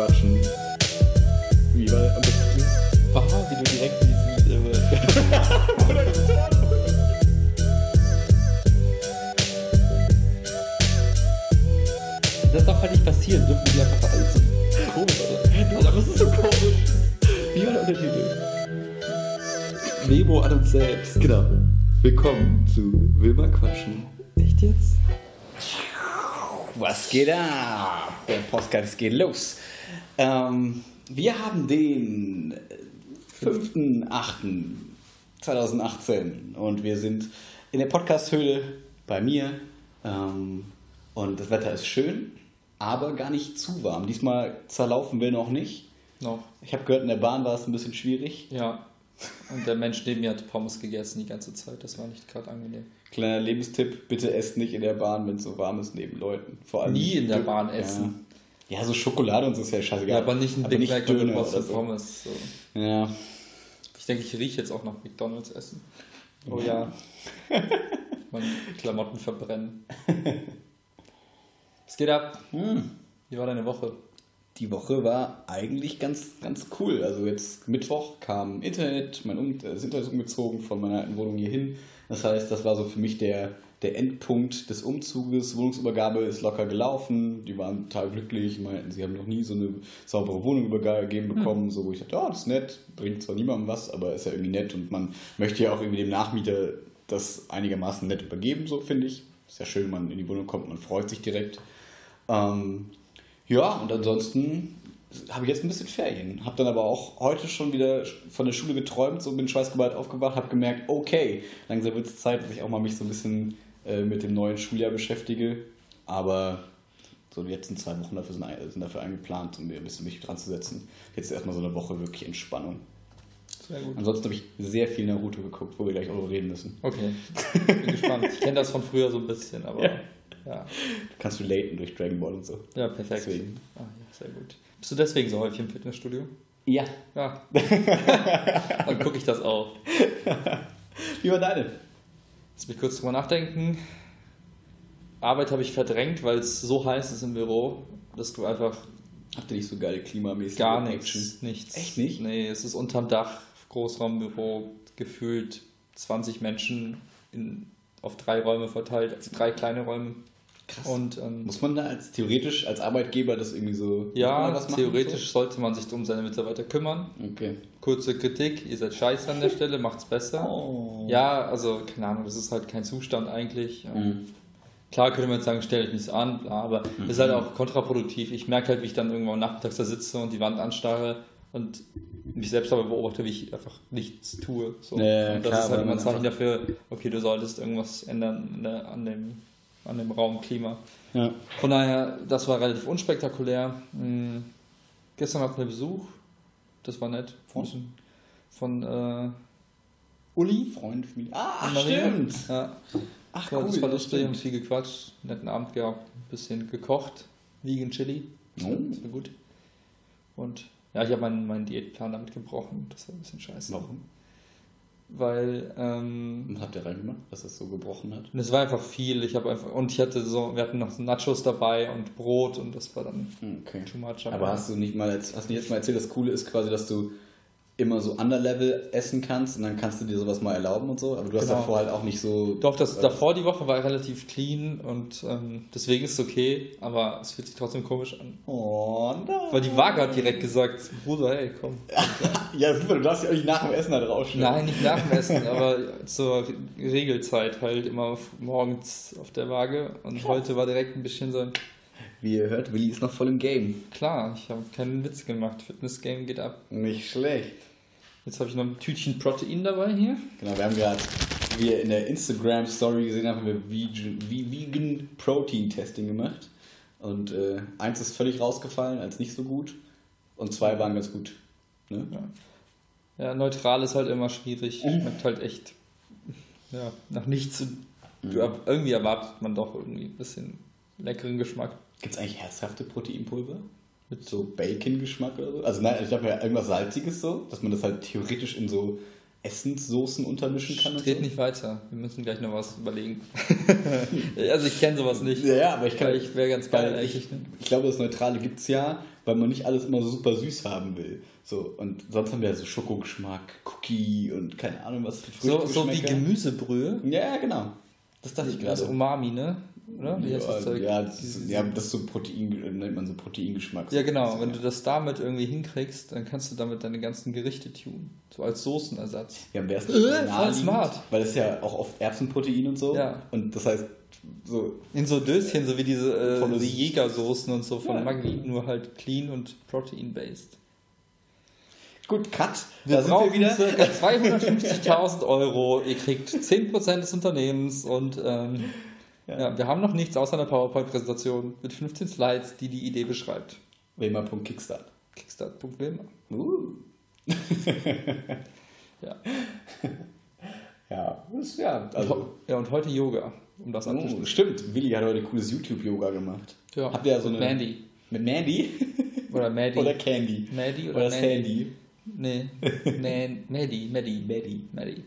quatschen. Wie war am besten? Wow, wie du direkt diesen. Äh, das darf halt nicht passieren, dürfen die einfach alles so komisch sein. Aber es ist so komisch. Wie war der Untertitel? Memo an uns selbst. Genau. Willkommen zu Wilma Quatschen. Echt jetzt? Was geht ab? Der Podcast geht los. Ähm, wir haben den 5.8.2018 und wir sind in der Podcast-Höhle bei mir. Ähm, und das Wetter ist schön, aber gar nicht zu warm. Diesmal zerlaufen wir noch nicht. Noch. Ich habe gehört, in der Bahn war es ein bisschen schwierig. Ja. Und der Mensch neben mir hat Pommes gegessen die ganze Zeit. Das war nicht gerade angenehm. Kleiner Lebenstipp, bitte esst nicht in der Bahn, wenn es so warm ist, neben Leuten. Vor allem Nie in der Bahn essen. Ja. Ja, so Schokolade und so ist ja scheißegal. Ja, aber nicht ein Big Mac oder für so. Pommes. So. Ja. Ich denke, ich rieche jetzt auch nach McDonalds essen. Oh ja. Meine Klamotten verbrennen. Es geht ab. Hm. Wie war deine Woche? Die Woche war eigentlich ganz, ganz cool. Also jetzt Mittwoch kam Internet, mein um das Internet ist umgezogen von meiner alten Wohnung hier hin. Das heißt, das war so für mich der, der Endpunkt des Umzuges. Wohnungsübergabe ist locker gelaufen. Die waren total glücklich, meinten, sie haben noch nie so eine saubere Wohnung übergeben bekommen. So, wo ich dachte, ja, das ist nett, bringt zwar niemandem was, aber ist ja irgendwie nett und man möchte ja auch irgendwie dem Nachmieter das einigermaßen nett übergeben, so finde ich. Ist ja schön, wenn man in die Wohnung kommt, man freut sich direkt. Ähm, ja, und ansonsten habe ich jetzt ein bisschen Ferien. Habe dann aber auch heute schon wieder von der Schule geträumt, so bin schweißgeballt aufgewacht, habe gemerkt, okay, langsam wird es Zeit, dass ich auch mal mich so ein bisschen äh, mit dem neuen Schuljahr beschäftige. Aber so die letzten zwei Wochen dafür sind, sind dafür eingeplant, um mir ein bisschen mich dran zu setzen. Jetzt erstmal so eine Woche wirklich Entspannung. Sehr gut. Ansonsten habe ich sehr viel Naruto geguckt, wo wir gleich auch noch reden müssen. Okay. Bin gespannt. Ich kenne das von früher so ein bisschen, aber Ja. ja. Kannst du relaten durch Dragon Ball und so. Ja, perfekt. Deswegen. Ah, ja, sehr gut. Bist du deswegen so häufig im Fitnessstudio? Ja. Ja. Dann gucke ich das auch. Wie war deine? Lass mich kurz drüber nachdenken. Arbeit habe ich verdrängt, weil es so heiß ist im Büro, dass du einfach Habt ihr nicht so geile klimamäßige gar nichts, nichts. Echt nicht? Nee, es ist unterm Dach, Großraumbüro, gefühlt 20 Menschen in, auf drei Räume verteilt, also drei kleine Räume. Krass. Und ähm, Muss man da als theoretisch als Arbeitgeber das irgendwie so ja, theoretisch sollte man sich um seine Mitarbeiter kümmern. So? Okay. Kurze Kritik, ihr seid scheiße an der Stelle, macht's besser. Oh. Ja, also keine Ahnung, das ist halt kein Zustand eigentlich. Mhm. Klar könnte man jetzt sagen, stell dich nicht so an, bla, aber das ist halt auch kontraproduktiv. Ich merke halt, wie ich dann irgendwann nachmittags da sitze und die Wand anstarre und mich selbst aber beobachte, wie ich einfach nichts tue. So. Ja, und das klar, ist halt immer man ein Zeichen dafür, okay, du solltest irgendwas ändern an, dem, an dem Raumklima. Ja. Von daher, das war relativ unspektakulär. Hm, gestern hatten wir Besuch, das war nett. Von? Von äh, Uli. Freund, Familie. Ah, stimmt. Ja. Ach, Ja, cool. das war lustig, haben viel gequatscht, netten Abend gehabt, ein bisschen gekocht, Vegan Chili, das war, Oh. das war gut. Und ja, ich habe meinen, meinen Diätplan damit gebrochen, das war ein bisschen scheiße. Warum? Weil, ähm, Was habt ihr reingemacht, dass das so gebrochen hat? und es war einfach viel, ich habe einfach, und ich hatte so, wir hatten noch Nachos dabei und Brot und das war dann Hm, Okay. too much. Aber hast du nicht mal, hast du nicht jetzt mal erzählt, das Coole ist quasi, dass du immer so Underlevel essen kannst und dann kannst du dir sowas mal erlauben und so, aber du hast Genau. davor halt auch nicht so. Doch, das davor die Woche war relativ clean und ähm, deswegen ist es okay, aber es fühlt sich trotzdem komisch an. Oh nein. Weil die Waage hat direkt gesagt, Bruder, hey, komm. Ja, super, du darfst ja auch nicht nach dem Essen da draufstellen. Nein, nicht nach dem Essen, aber zur Regelzeit halt immer morgens auf der Waage. Und heute war direkt ein bisschen so ein, Wie ihr hört, Willi ist noch voll im Game. klar, ich habe keinen Witz gemacht. Fitness-Game geht ab. Nicht schlecht. Jetzt habe ich noch ein Tütchen Protein dabei hier. Genau, wir haben gerade, wie ihr in der Instagram-Story gesehen habt, haben wir Vegan, Ve- Vegan Protein Testing gemacht. Und äh, eins ist völlig rausgefallen, als nicht so gut. Und zwei waren ganz gut. Ne? Ja. Ja, neutral ist halt immer schwierig. Schmeckt halt echt ja, nach nichts. Erb- irgendwie erwartet man doch irgendwie ein bisschen leckeren Geschmack. Gibt es eigentlich herzhafte Proteinpulver? Mit so Bacon-Geschmack oder so? Also nein, ich habe ja irgendwas Salziges so, dass man das halt theoretisch in so Essenssoßen untermischen kann. und Geht so. nicht weiter. Wir müssen gleich noch was überlegen. also ich kenne sowas nicht. Ja, aber ich kann. Ich wäre ganz geil ich. Ne? ich glaube, das Neutrale gibt es ja, weil man nicht alles immer so super süß haben will. So, und sonst haben wir ja so Schokogeschmack, Cookie und keine Ahnung was für So, so wie. Gemüsebrühe. Ja, genau. Das dachte ich Das gerade. Umami, ne? Oder? Wie heißt das Ja, Zeug? ja, das ist, ja, das ist so Protein, nennt man so Proteingeschmack. Ja, genau. Wenn du das damit irgendwie hinkriegst, dann kannst du damit deine ganzen Gerichte tun. So als Soßenersatz. Ja, wäre es Äh, voll smart. Weil es ja auch oft Erbsenprotein und so. Ja. Und das heißt, so, In so Döschen, so wie diese äh, Volles- die Jägersoßen und so von Ja. Maggi, nur halt clean und protein-based. gut, Cut. Wir da sind brauchen wir wieder. circa 250.000 Euro. Ihr kriegt 10% des Unternehmens und ähm, Ja. wir haben noch nichts außer einer PowerPoint-Präsentation mit 15 Slides, die die Idee beschreibt. Wemer.kickstart. Kickstart.wema. Uh. Ja. Ja, das, ja, Also, ja, und heute Yoga, um das Oh, stimmt, Willi hat heute cooles YouTube-Yoga gemacht. Ja. Habt ihr ja so eine. Mandy. Mit Mandy? Oder Maddie. Oder Candy? Maddie oder, Oder Mandy? Handy? Nee. Man, Maddie, Maddie, Maddie. Maddie.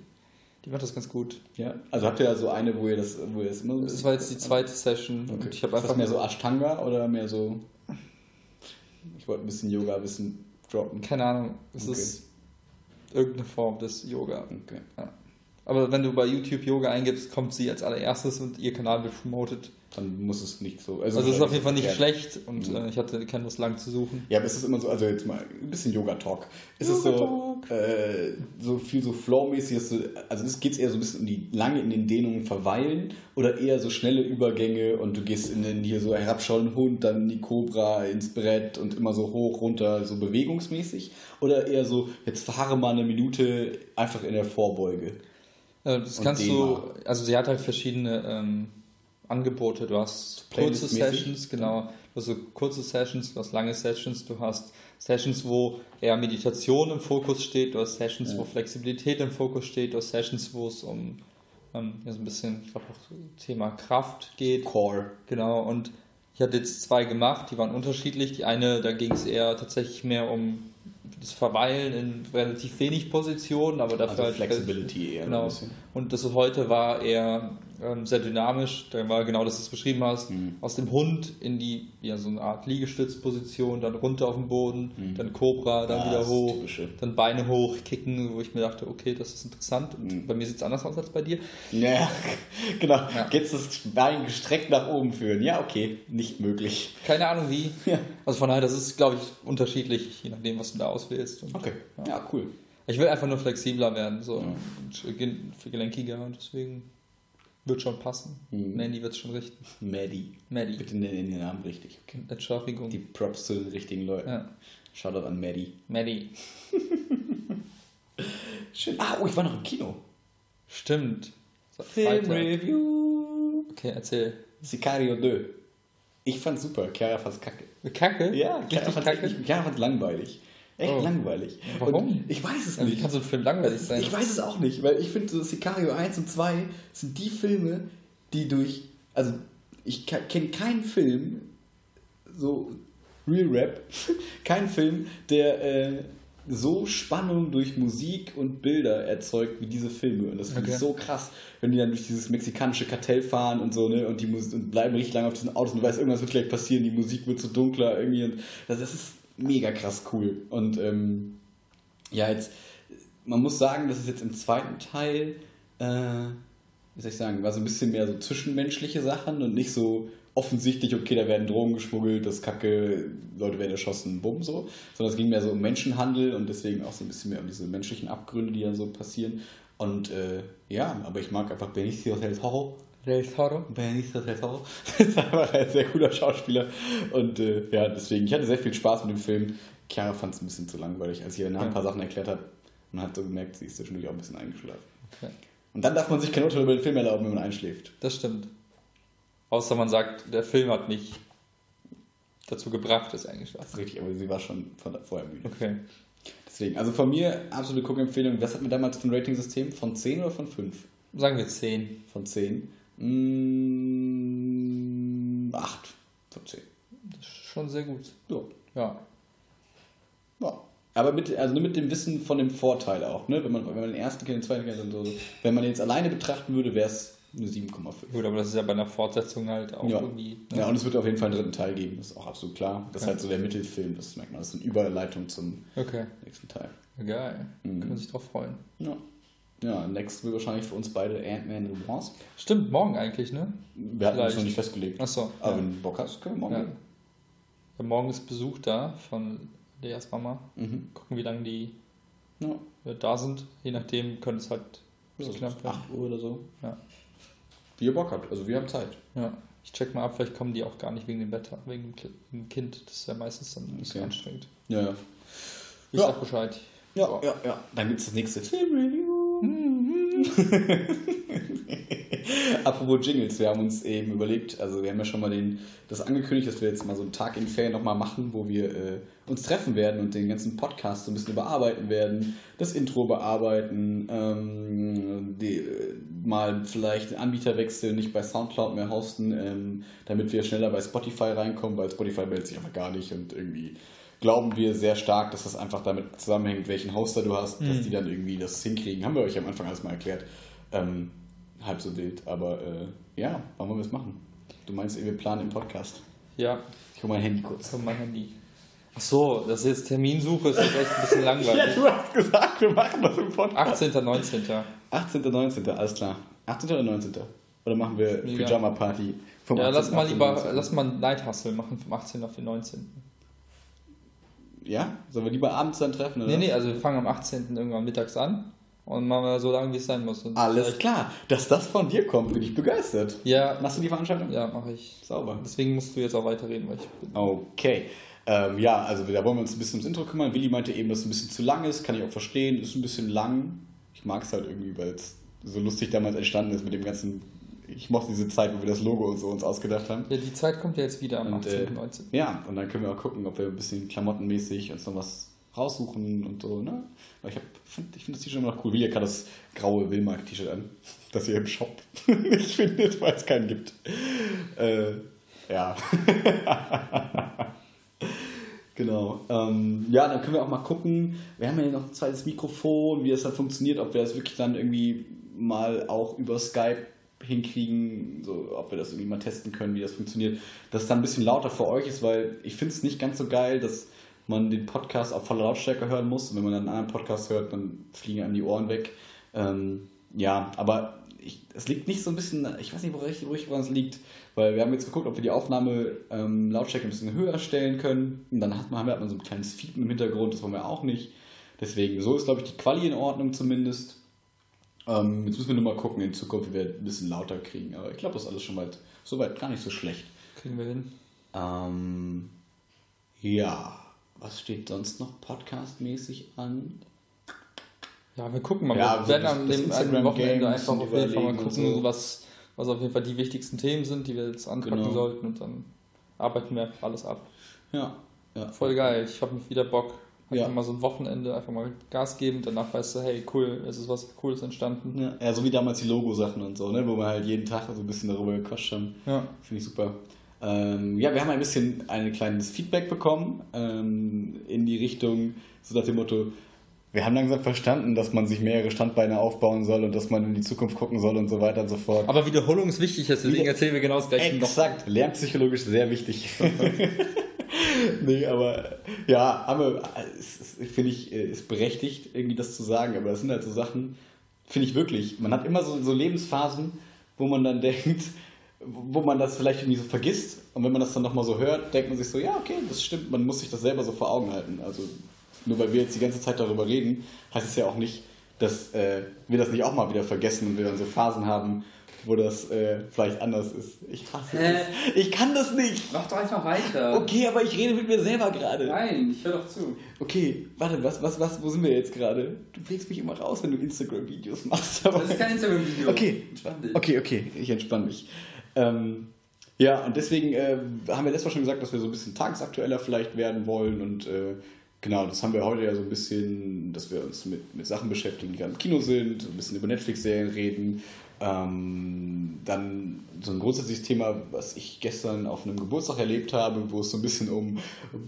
Die macht das ganz gut. Ja. Also habt ihr ja so eine, wo ihr das, wo ihr das immer so. Das war jetzt die zweite Session Okay. und ich habe ist das einfach mehr so Ashtanga oder mehr so. Ich wollte ein bisschen Yoga, ein bisschen droppen. keine Ahnung, es Okay. ist irgendeine Form des Yoga. Okay. Aber wenn du bei YouTube Yoga eingibst, kommt sie als allererstes und ihr Kanal wird promoted. Dann muss es nicht so. Also es ist auf jeden Fall nicht ja. schlecht und Mhm. äh, ich hatte keine Lust lang zu suchen. Ja, aber ist es immer so, also jetzt mal ein bisschen Yoga-Talk. Ist es so, Yoga-Talk. äh, so viel so Flow-mäßig, du- also geht es eher so ein bisschen um die lange in den Dehnungen verweilen oder eher so schnelle Übergänge und du gehst in den hier so herabschauenden Hund, dann in die Cobra, ins Brett und immer so hoch, runter, so bewegungsmäßig oder eher so, jetzt fahre mal eine Minute einfach in der Vorbeuge. Äh, das Und kannst du, also sie hat halt verschiedene ähm, Angebote. Du hast kurze? Sessions, genau. Du hast so kurze Sessions, du hast lange Sessions, du hast Sessions, wo eher Meditation im Fokus steht, du hast Sessions, Ja. wo Flexibilität im Fokus steht, du hast Sessions, wo es um ähm, ja, so ein bisschen, ich glaube auch Thema Kraft geht. Core. Genau, und ich hatte jetzt zwei gemacht, die waren unterschiedlich. Die eine, da ging es eher tatsächlich mehr um das Verweilen in relativ wenig Positionen, aber dafür Also halt Flexibility eher Genau. ein bisschen. Und das heute war eher ähm, sehr dynamisch. Da war genau das, was du beschrieben hast. Mhm. Aus dem Hund in die, ja, so eine Art Liegestützposition, dann runter auf den Boden, Mhm. dann Cobra, dann Ah, wieder hoch, dann Beine hoch, kicken, wo ich mir dachte, okay, das ist interessant. Und Mhm. bei mir sieht es anders aus als bei dir. Ja, genau. Ja. Jetzt das Bein gestreckt nach oben führen. Ja, okay, nicht möglich. Keine Ahnung wie. Ja. Also von daher, das ist, glaube ich, unterschiedlich, je nachdem, was du da auswählst. Und Okay. Ja, cool. Ich will einfach nur flexibler werden, so Ja. und gelenkiger und deswegen wird schon passen. Mhm. Mandy wird es schon richten. Maddie. Maddie. Bitte nenn den Namen richtig. Okay. Entschuldigung. Die Props zu den richtigen Leuten. Ja. Shoutout an Maddie. Maddie. Schön. Ah, oh, ich war noch im Kino. Stimmt. So, Freitag. Filmreview. Okay, erzähl. Sicario 2. Ich fand's super. Chiara fand's kacke. Kacke? Ja, Chiara fand's, kacke. echt- Chiara fand's langweilig. Echt Oh. langweilig. Warum? Und ich weiß es Wie nicht. kann so ein Film langweilig sein? Ich weiß es auch nicht, weil ich finde, so Sicario 1 und 2 sind die Filme, die durch. Also, ich kenne keinen Film, so Real Rap, keinen Film, der äh, so Spannung durch Musik und Bilder erzeugt wie diese Filme. Und das finde ich Okay. so krass, wenn die dann durch dieses mexikanische Kartell fahren und so, ne? Und die Musik und bleiben richtig lange auf diesen Autos und du weißt, irgendwas wird gleich passieren, die Musik wird so dunkler irgendwie und das, das ist mega krass cool. Und ähm, ja, jetzt, man muss sagen, dass es jetzt im zweiten Teil, äh, wie soll ich sagen, war so ein bisschen mehr so zwischenmenschliche Sachen und nicht so offensichtlich, okay, da werden Drogen geschmuggelt, das Kacke, Leute werden erschossen, bumm, so, sondern es ging mehr so um Menschenhandel und deswegen auch so ein bisschen mehr um diese menschlichen Abgründe, die da so passieren. Und äh, ja, aber ich mag einfach Benicio del Toro. Del Toro? Benicio del Toro. das ist einfach ein sehr cooler Schauspieler. Und äh, ja, deswegen, ich hatte sehr viel Spaß mit dem Film. Chiara fand es ein bisschen zu langweilig, als ich ihr nachher ein paar Sachen erklärt habe. Und hat so gemerkt, sie ist zwischendurch auch ein bisschen eingeschlafen. Okay. Und dann darf man sich kein Urteil über den Film erlauben, wenn man einschläft. Das stimmt. Außer man sagt, der Film hat mich dazu gebracht, dass er Das eingeschlafen ist richtig, aber sie war schon von vorher müde. Okay. Deswegen, also von mir absolute Guckempfehlung. Was hatten wir damals für ein Ratingsystem? Von 10 oder von 5? Sagen wir 10. Von 10. Mm, 8 von 10. Das ist schon sehr gut. Ja. Ja. ja. Aber mit, also mit dem Wissen von dem Vorteil auch, ne? Wenn man, wenn man den ersten kennt, den zweiten kennt und so. Wenn man den jetzt alleine betrachten würde, wäre es eine 7,5. Gut, aber das ist ja bei einer Fortsetzung halt auch Ja. irgendwie. ne? Ja, und es wird auf jeden Fall einen dritten Teil geben, das ist auch absolut klar. Das ist Ja. halt so der Mittelfilm, das merkt man. Das ist eine Überleitung zum Okay, nächsten Teil. geil. Mhm. Kann man sich drauf freuen. Ja. Ja, next wird wahrscheinlich für uns beide Ant-Man and the Wasp. Stimmt, morgen eigentlich, ne? Wir hatten uns noch nicht festgelegt. Achso. Aber ja. wenn du Bock hast, können wir morgen Ja. gehen. Ja, morgen ist Besuch da von Leas Mama. Mhm. Gucken, wie lange die Ja. äh, da sind. Je nachdem könnte es halt So knapp werden. 8 Uhr oder so. Ja. Wie ihr Bock habt, also wir haben Zeit. Ja. Ich check mal ab, vielleicht kommen die auch gar nicht wegen dem Wetter, wegen dem Ki- dem Kind. Das ist ja meistens dann ein bisschen Okay. anstrengend. Ja, ja. Ich Ja. sag Bescheid. Ja, So. ja, ja. Dann gibt es das nächste Filmreview. Apropos Jingles, wir haben uns eben überlegt, also wir haben ja schon mal den, das angekündigt, dass wir jetzt mal so einen Tag in Ferien nochmal machen, wo wir äh, uns treffen werden und den ganzen Podcast so ein bisschen überarbeiten werden, das Intro bearbeiten, ähm, die, äh, mal vielleicht den Anbieter wechseln, nicht bei Soundcloud mehr hosten, ähm, damit wir schneller bei Spotify reinkommen, weil Spotify meldet sich einfach gar nicht und irgendwie glauben wir sehr stark, dass das einfach damit zusammenhängt, welchen Hoster du hast, dass die dann irgendwie das hinkriegen. Haben wir euch am Anfang alles mal erklärt. Ähm, halb so wild, aber äh, ja, wann wollen wir es machen? Du meinst, wir planen im Podcast. Ja, Ich hole mein Handy kurz. ist mein Handy. Ach so, das ist jetzt Terminsuche, ist jetzt echt ein bisschen langweilig. du hast gesagt, wir machen das im Podcast. 18. 19. 18. 19. Alles klar. 18. oder 19. Oder machen wir. Pyjama Party vom Ja, 18. lass mal lieber, 19.. lass mal Night Hustle machen vom 18. auf den 19. Ja? Sollen wir lieber abends dann treffen? Oder Nee, nee, also wir fangen am 18. irgendwann mittags an und machen wir so lange, wie es sein muss. Und Alles klar. Dass das von dir kommt, bin ich begeistert. Ja, Machst du die Veranstaltung? ja, mache ich. Sauber. Deswegen musst du jetzt auch weiterreden, weil ich bin. Okay. Ähm, ja, also da wollen wir uns ein bisschen ums Intro kümmern. Willi meinte eben, dass es ein bisschen zu lang ist, kann ich auch verstehen. Ist ein bisschen lang. Ich mag es halt irgendwie, weil es so lustig damals entstanden ist mit dem ganzen. Ich mochte diese Zeit, wo wir das Logo und so uns ausgedacht haben. Ja, die Zeit kommt ja jetzt wieder am Und, 18. äh, 19. Ja, und dann können wir auch gucken, ob wir ein bisschen klamottenmäßig uns noch was raussuchen und so, ne? Weil ich, hab- find, ich finde das T-Shirt immer noch cool. Willi hat gerade das graue Willmark-T-Shirt an, das ihr im Shop nicht findet, weil es keinen gibt. Äh, ja. Genau. Ähm, ja, dann können wir auch mal gucken. Wir haben ja noch ein zweites Mikrofon, wie das dann funktioniert, ob wir das wirklich dann irgendwie mal auch über Skype hinkriegen, so, ob wir das irgendwie mal testen können, wie das funktioniert. Dass es dann ein bisschen lauter für euch ist, weil ich finde es nicht ganz so geil, dass man den Podcast auf voller Lautstärke hören muss. Und wenn man dann einen anderen Podcast hört, dann fliegen einem die Ohren weg. Ähm, ja, aber es liegt nicht so ein bisschen, ich weiß nicht, wo ich, wo ich woran es liegt, weil wir haben jetzt geguckt, ob wir die Aufnahme ähm, Lautstärke ein bisschen höher stellen können. Und dann hat man, hat man so ein kleines Fiepen im Hintergrund, das wollen wir auch nicht. Deswegen, so ist, glaube ich, die Quali in Ordnung zumindest. Ähm, jetzt müssen wir nur mal gucken in Zukunft, wie wir ein bisschen lauter kriegen. Aber ich glaube, das ist alles schon weit, soweit gar nicht so schlecht. Kriegen wir hin. Ähm, ja, was steht sonst noch podcastmäßig an? Ja, wir gucken mal. Ja, wir werden am das dem, am Instagram-Game Wochenende einfach auf jeden Fall mal gucken, so. was, was auf jeden Fall die wichtigsten Themen sind, die wir jetzt anpacken Genau. sollten und dann arbeiten wir alles ab. Ja, ja. Voll geil, ich habe wieder Bock. Einfach Ja. mal so ein Wochenende einfach mal Gas geben, danach weißt du, hey, cool, es ist was Cooles entstanden. Ja, ja, so wie damals die Logo-Sachen und so, ne? wo wir halt jeden Tag so ein bisschen darüber gequatscht haben. Ja. Finde ich super. Ähm, ja, wir haben ein bisschen ein kleines Feedback bekommen ähm, in die Richtung, so nach dem Motto, wir haben langsam verstanden, dass man sich mehrere Standbeine aufbauen soll und dass man in die Zukunft gucken soll und so weiter und so fort. Aber Wiederholung ist wichtig, deswegen Wieder- erzählen wir genau das gleiche noch. Exakt, lernpsychologisch sehr wichtig. nee, aber ja, aber es ist- finde ich, äh, ist berechtigt, irgendwie das zu sagen, aber das sind halt so Sachen, finde ich wirklich. Man hat immer so, so Lebensphasen, wo man dann denkt, wo man das vielleicht irgendwie so vergisst und wenn man das dann nochmal so hört, denkt man sich so, ja, okay, das stimmt, man muss sich das selber so vor Augen halten. Also nur weil wir jetzt die ganze Zeit darüber reden, heißt es ja auch nicht, dass äh, wir das nicht auch mal wieder vergessen und wir dann so Phasen haben, wo das äh, vielleicht anders ist. Ich hasse Hä? es. Ich kann das nicht. Mach doch einfach weiter. Okay, aber ich rede mit mir selber gerade. Nein, ich höre doch zu. Okay, warte, was, was, was, wo sind wir jetzt gerade? Du bringst mich immer raus, wenn du Instagram-Videos machst. Das ist kein Instagram-Video. Okay. Entspann dich. Okay, okay, ich entspanne mich. Ähm, ja, und deswegen äh, haben wir letztes Mal schon gesagt, dass wir so ein bisschen tagesaktueller vielleicht werden wollen und äh, genau, das haben wir heute ja so ein bisschen, dass wir uns mit, mit Sachen beschäftigen, die gerade im Kino sind, ein bisschen über Netflix-Serien reden. Ähm, dann so ein grundsätzliches Thema, was ich gestern auf einem Geburtstag erlebt habe, wo es so ein bisschen um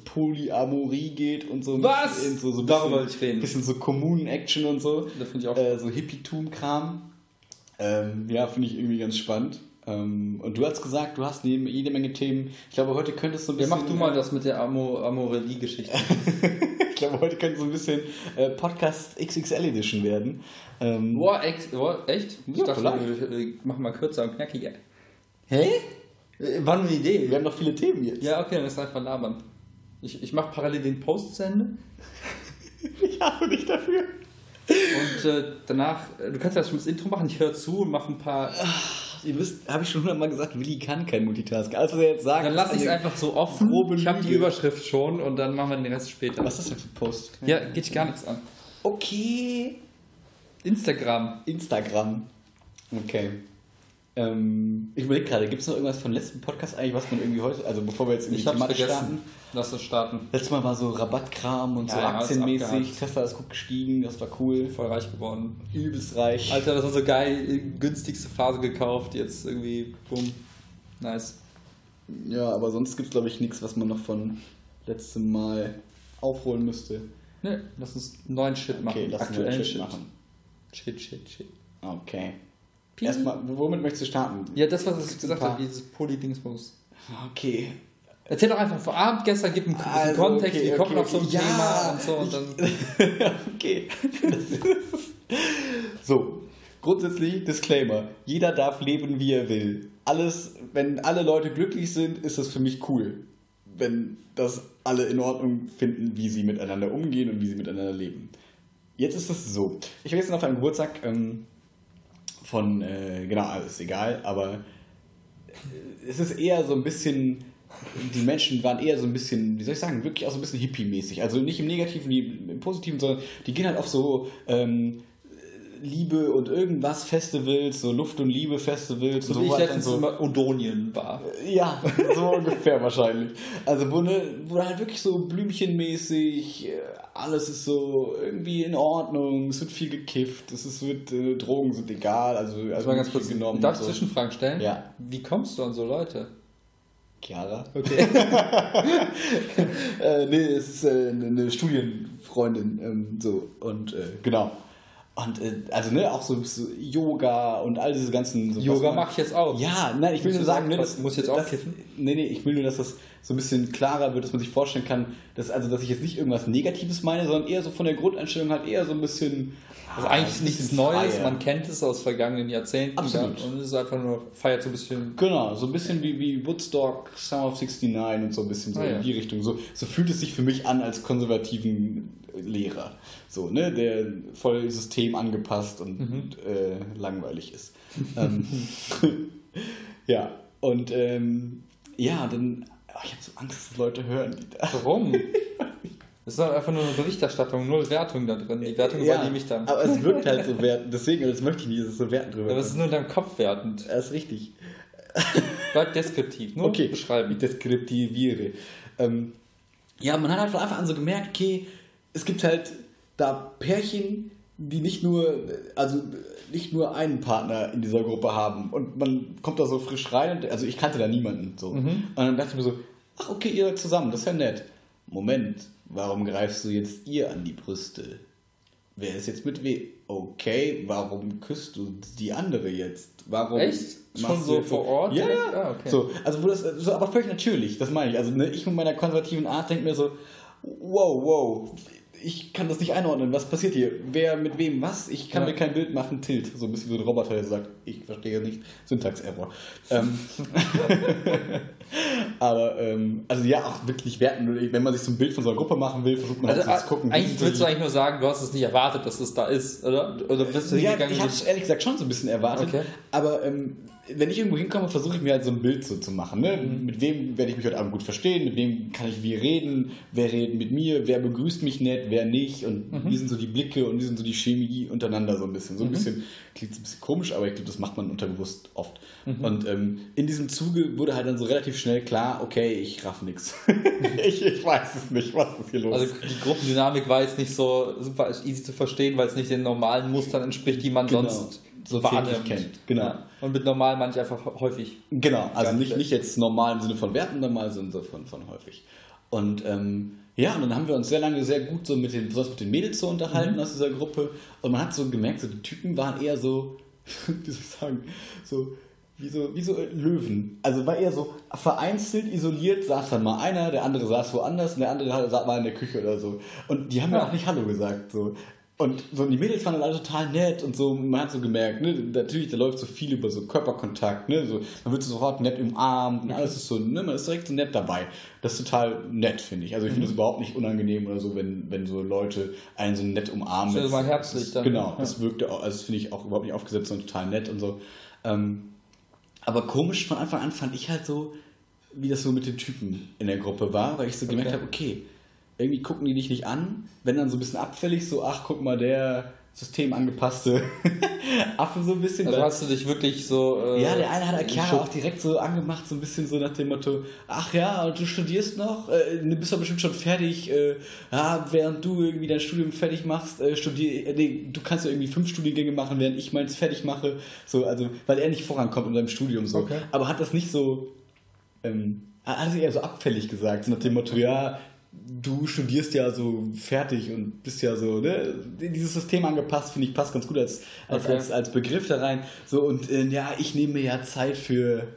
Polyamorie geht und so. Was? So, so ein Darüber bisschen, wollte ich reden. bisschen so Kommunen-Action und so. Das finde ich auch. Äh, so Hippietum-Kram. Ähm, ja, finde ich irgendwie ganz spannend. Ähm, und du hast gesagt, du hast neben jede Menge Themen. Ich glaube, heute könntest du ein Ja, bisschen. mach du mal das mit der Amo Amorelie-Geschichte. ich glaube, heute könnte so ein bisschen äh, Podcast XXL Edition werden. Ähm, Boah, ex, boah, echt? Ich Ja, dachte, vielleicht. wir, wir machen mal kürzer und knackiger. Hä? Äh, War nur eine Idee. Wir haben noch viele Themen jetzt. Ja, okay, dann ist einfach labern. Ich, ich mache parallel den Post zu Ende Ich hasse dich dafür. und äh, danach, äh, du kannst ja schon das Intro machen, ich höre zu und mache ein paar. Ihr wisst, habe ich schon hundertmal gesagt, Willi kann kein Multitask. Alles, was er jetzt sagt, Dann lasse ich es einfach so offen. grobe Ich habe die. Überschrift schon und dann machen wir den Rest später. Was ist das denn für ein Post? Ja, geht dich gar nichts an. Okay. Instagram. Instagram. Okay. Ähm, ich überlege gerade, gibt es noch irgendwas von letzten Podcast eigentlich, was man irgendwie heute, also bevor wir jetzt in die Thematik vergessen. starten? Lass uns starten. Letztes Mal war so Rabattkram und Ja, so ja, aktienmäßig. Tesla ist gut gestiegen, das war cool. Voll reich geworden. Übelst reich. Alter, das war so geil. Günstigste Phase gekauft. Jetzt irgendwie, bumm. Nice. Ja, aber sonst gibt es, glaube ich, nichts, was man noch von letztem Mal aufholen müsste. Ne, lass uns einen neuen Shit machen. Okay, lass uns Aktuellen einen Shit. Shit machen. Shit, shit, shit. Okay. Erstmal, womit möchtest du starten? Ja, das, was ich gesagt habe, dieses Poly-Dingsbums. Okay. Erzähl doch einfach vor Abend, gestern, gib einen Also, Kontext, okay, wir kommen okay, auf so ein. Ja, Thema und so und dann. okay. so, grundsätzlich Disclaimer. Jeder darf leben, wie er will. Alles, wenn alle Leute glücklich sind, ist das für mich cool. Wenn das alle in Ordnung finden, wie sie miteinander umgehen und wie sie miteinander leben. Jetzt ist es so. Ich war gestern auf einem Geburtstag ähm, von, äh, genau, alles egal, aber äh, es ist eher so ein bisschen, die Menschen waren eher so ein bisschen, wie soll ich sagen, wirklich auch so ein bisschen hippie-mäßig. Also nicht im Negativen, wie im Positiven, sondern die gehen halt auf so ähm, Liebe und irgendwas Festivals, so Luft- und Liebe-Festivals. So und wie ich letztens so. immer Odonien war. Ja, so ungefähr wahrscheinlich. Also wo, ne, wo halt wirklich so blümchenmäßig, äh, alles ist so irgendwie in Ordnung, es wird viel gekifft, es ist, wird, äh, Drogen sind egal, also, also ganz kurz. genommen. Darf ich so. Zwischenfragen stellen? Ja. Wie kommst du an so Leute? Chiara? Okay. äh, nee, es ist äh, eine eine Studienfreundin, ähm, so, und äh, genau. Und äh, also, ne, auch so, so Yoga und all diese ganzen. So, Yoga mache ich jetzt auch. Ja, nein, ich will nur sagen, ne, was- muss jetzt auch das, kiffen? Nee, nee, ich will nur, dass das so ein bisschen klarer wird, dass man sich vorstellen kann, dass, also, dass ich jetzt nicht irgendwas Negatives meine, sondern eher so von der Grundeinstellung halt eher so ein bisschen. Also ah, eigentlich ein nichts Neues, man kennt es aus vergangenen Jahrzehnten. Absolut. Und es ist einfach nur, feiert so ein bisschen. Genau, so ein bisschen wie, wie Woodstock, Summer of 69 und so ein bisschen so Ah, ja. in die Richtung. So, so fühlt es sich für mich an als konservativen Lehrer. So, ne, der voll System angepasst und Mhm. äh, langweilig ist. ähm, ja, und ähm, ja, dann, oh, ich habe so Angst, dass Leute hören, die da. Warum? Das ist doch einfach nur eine Berichterstattung, null Wertung da drin. Die Wertung Ja, übernehme ich dann. aber es wirkt halt so wertend, deswegen, das möchte ich nicht, dass es so wertend drüber Aber es ist nur in deinem Kopf wertend. Das ist richtig. Bleib deskriptiv, nur okay, beschreiben. Ich deskriptiviere. Ähm, ja, man hat halt von Anfang an so gemerkt, okay, es gibt halt da Pärchen, die nicht nur, also nicht nur einen Partner in dieser Gruppe haben und man kommt da so frisch rein, und, also ich kannte da niemanden so. Mhm. Und dann dachte ich mir so, ach okay, ihr seid zusammen, das ist ja nett. Moment, warum greifst du jetzt ihr an die Brüste? Wer ist jetzt mit wem? Okay, warum küsst du die andere jetzt? Warum Echt? Schon so vor Ort Ja, ja. Ah, okay. So, also wo das, so, aber völlig natürlich, das meine ich. Also ne, ich mit meiner konservativen Art denke mir so, wow, wow, ich kann das nicht einordnen. Was passiert hier? Wer mit wem was? Ich kann Ja. mir kein Bild machen. Tilt. So ein bisschen wie so ein Roboter, der sagt, ich verstehe nicht. Syntax-Error. Ähm, aber, ähm, also ja, auch wirklich werten. Wenn man sich so ein Bild von so einer Gruppe machen will, versucht man Also, halt zu gucken. eigentlich willst du eigentlich nur sagen, du hast es nicht erwartet, dass es da ist, oder? Oder bist du ja, hingegangen ich habe es ehrlich gesagt schon so ein bisschen erwartet. Okay. Aber ähm, wenn ich irgendwo hinkomme, versuche ich mir halt so ein Bild so zu machen. Ne? Mhm. Mit wem werde ich mich heute Abend gut verstehen? Mit wem kann ich wie reden? Wer redet mit mir? Wer begrüßt mich nett? Wer nicht? Und Mhm. wie sind so die Blicke und wie sind so die Chemie untereinander so ein bisschen? So ein bisschen klingt ein bisschen komisch, aber ich glaube, das macht man unterbewusst oft. Mhm. Und ähm, in diesem Zuge wurde halt dann so relativ schnell klar, okay, ich raff nix. ich, ich weiß es nicht, was ist hier los? Also die Gruppendynamik war jetzt nicht so super easy zu verstehen, weil es nicht den normalen Mustern entspricht, die man Genau. sonst so wahrnimmt. kennt. Genau. Ja. Und mit normal manche einfach häufig. Genau, also nicht, nicht jetzt normal im Sinne von Werten, normal, sondern so von, von häufig. Und ähm, ja, und dann haben wir uns sehr lange sehr gut so mit den, besonders mit den Mädels so unterhalten aus dieser Gruppe. Und man hat so gemerkt, so die Typen waren eher so, wie soll ich sagen, so wie so, wie so Löwen. Also war eher so vereinzelt, isoliert, saß dann mal einer, der andere saß woanders und der andere saß mal in der Küche oder so. Und die haben ja Ja. auch nicht Hallo gesagt. So. Und so die Mädels waren alle total nett und so, man hat so gemerkt, ne, natürlich, da läuft so viel über so Körperkontakt, ne, so, man wird so sofort nett umarmt und alles ist so, ne, man ist direkt so nett dabei. Das ist total nett, finde ich. Also ich finde es überhaupt nicht unangenehm oder so, wenn, wenn so Leute einen so nett umarmen. Das- mal herzlich dann. Genau, Ja. das wirkte auch, also das finde ich auch überhaupt nicht aufgesetzt, sondern total nett und so. Ähm, aber komisch von Anfang an fand ich halt so, wie das so mit den Typen in der Gruppe war, weil ich so gemerkt Okay. habe, okay, irgendwie gucken die dich nicht an, wenn dann so ein bisschen abfällig, so, ach, guck mal, der systemangepasste Affe so ein bisschen. Also hast du dich wirklich so. Äh, ja, der eine hat Chiara geschubst. auch direkt so angemacht, so ein bisschen so nach dem Motto, ach ja, du studierst noch, äh, du bist doch bestimmt schon fertig, äh, ja, während du irgendwie dein Studium fertig machst, äh, studier, äh, nee, du kannst ja irgendwie fünf Studiengänge machen, während ich meins fertig mache, so, also, weil er nicht vorankommt in seinem Studium, so. Okay. Aber hat das nicht so, ähm, hat er eher so abfällig gesagt, so nach dem Motto, ja, du studierst ja so fertig und bist ja so, ne, dieses System angepasst, finde ich, passt ganz gut als, als, Okay. als, als Begriff da rein. So, und äh, ja, ich nehme mir ja Zeit für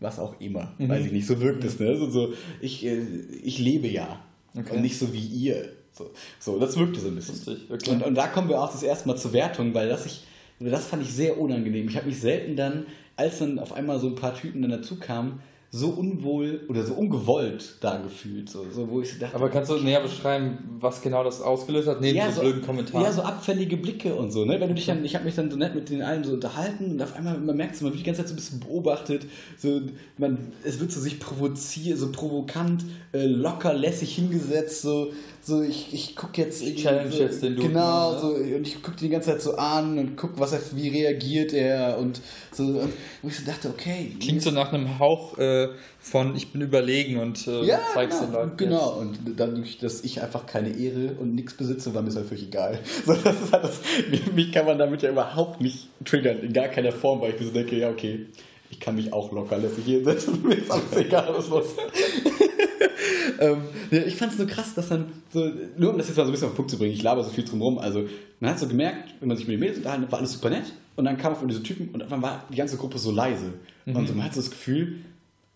was auch immer. Mhm. Weiß ich nicht, so wirkt es, ne? So, so, ich, äh, ich lebe ja. Okay. Und nicht so wie ihr. So, so das wirkte so ein bisschen. Lustig, okay. Und, und da kommen wir auch das erste Mal zur Wertung, weil das, ich, das fand ich sehr unangenehm. Ich habe mich selten dann, als dann auf einmal so ein paar Typen dann dazu kamen, so unwohl oder so ungewollt da gefühlt. So, so wo ich dachte, Aber kannst du näher beschreiben, was genau das ausgelöst hat, neben ja, so so, blöden Kommentaren? ja, so abfällige Blicke und so, ne? Wenn du dich dann, ich habe mich dann so nett mit den allen so unterhalten und auf einmal, man merkt so, man wird die ganze Zeit so ein bisschen beobachtet, so, man, es wird so sich provoziert, so provokant, äh, locker, lässig hingesetzt, so, so ich, ich gucke jetzt irgendwie challenge so, jetzt den Dude, Genau, ne? so, und ich gucke die ganze Zeit so an und guck, was er, wie reagiert er und so, und wo ich so dachte, okay. Klingt so nach einem Hauch äh, von ich bin überlegen und äh, Ja, zeig's genau, den Leuten. genau. Und dadurch, dass ich einfach keine Ehre und nichts besitze, war mir das halt völlig egal. So, das ist halt das, mich kann man damit ja überhaupt nicht triggern, in gar keiner Form, weil ich mir so denke, ja, okay, ich kann mich auch locker lässig hier hinsetzen, mir ist alles egal, was los ähm, Ich fand es nur krass, dass dann so, nur um das jetzt mal so ein bisschen auf den Punkt zu bringen, ich laber so viel drum rum, also man hat so gemerkt, wenn man sich mit den Mädels unterhalten hat, war alles super nett und dann kam auf einmal diese Typen und dann war die ganze Gruppe so leise. Und so, man hat so das Gefühl,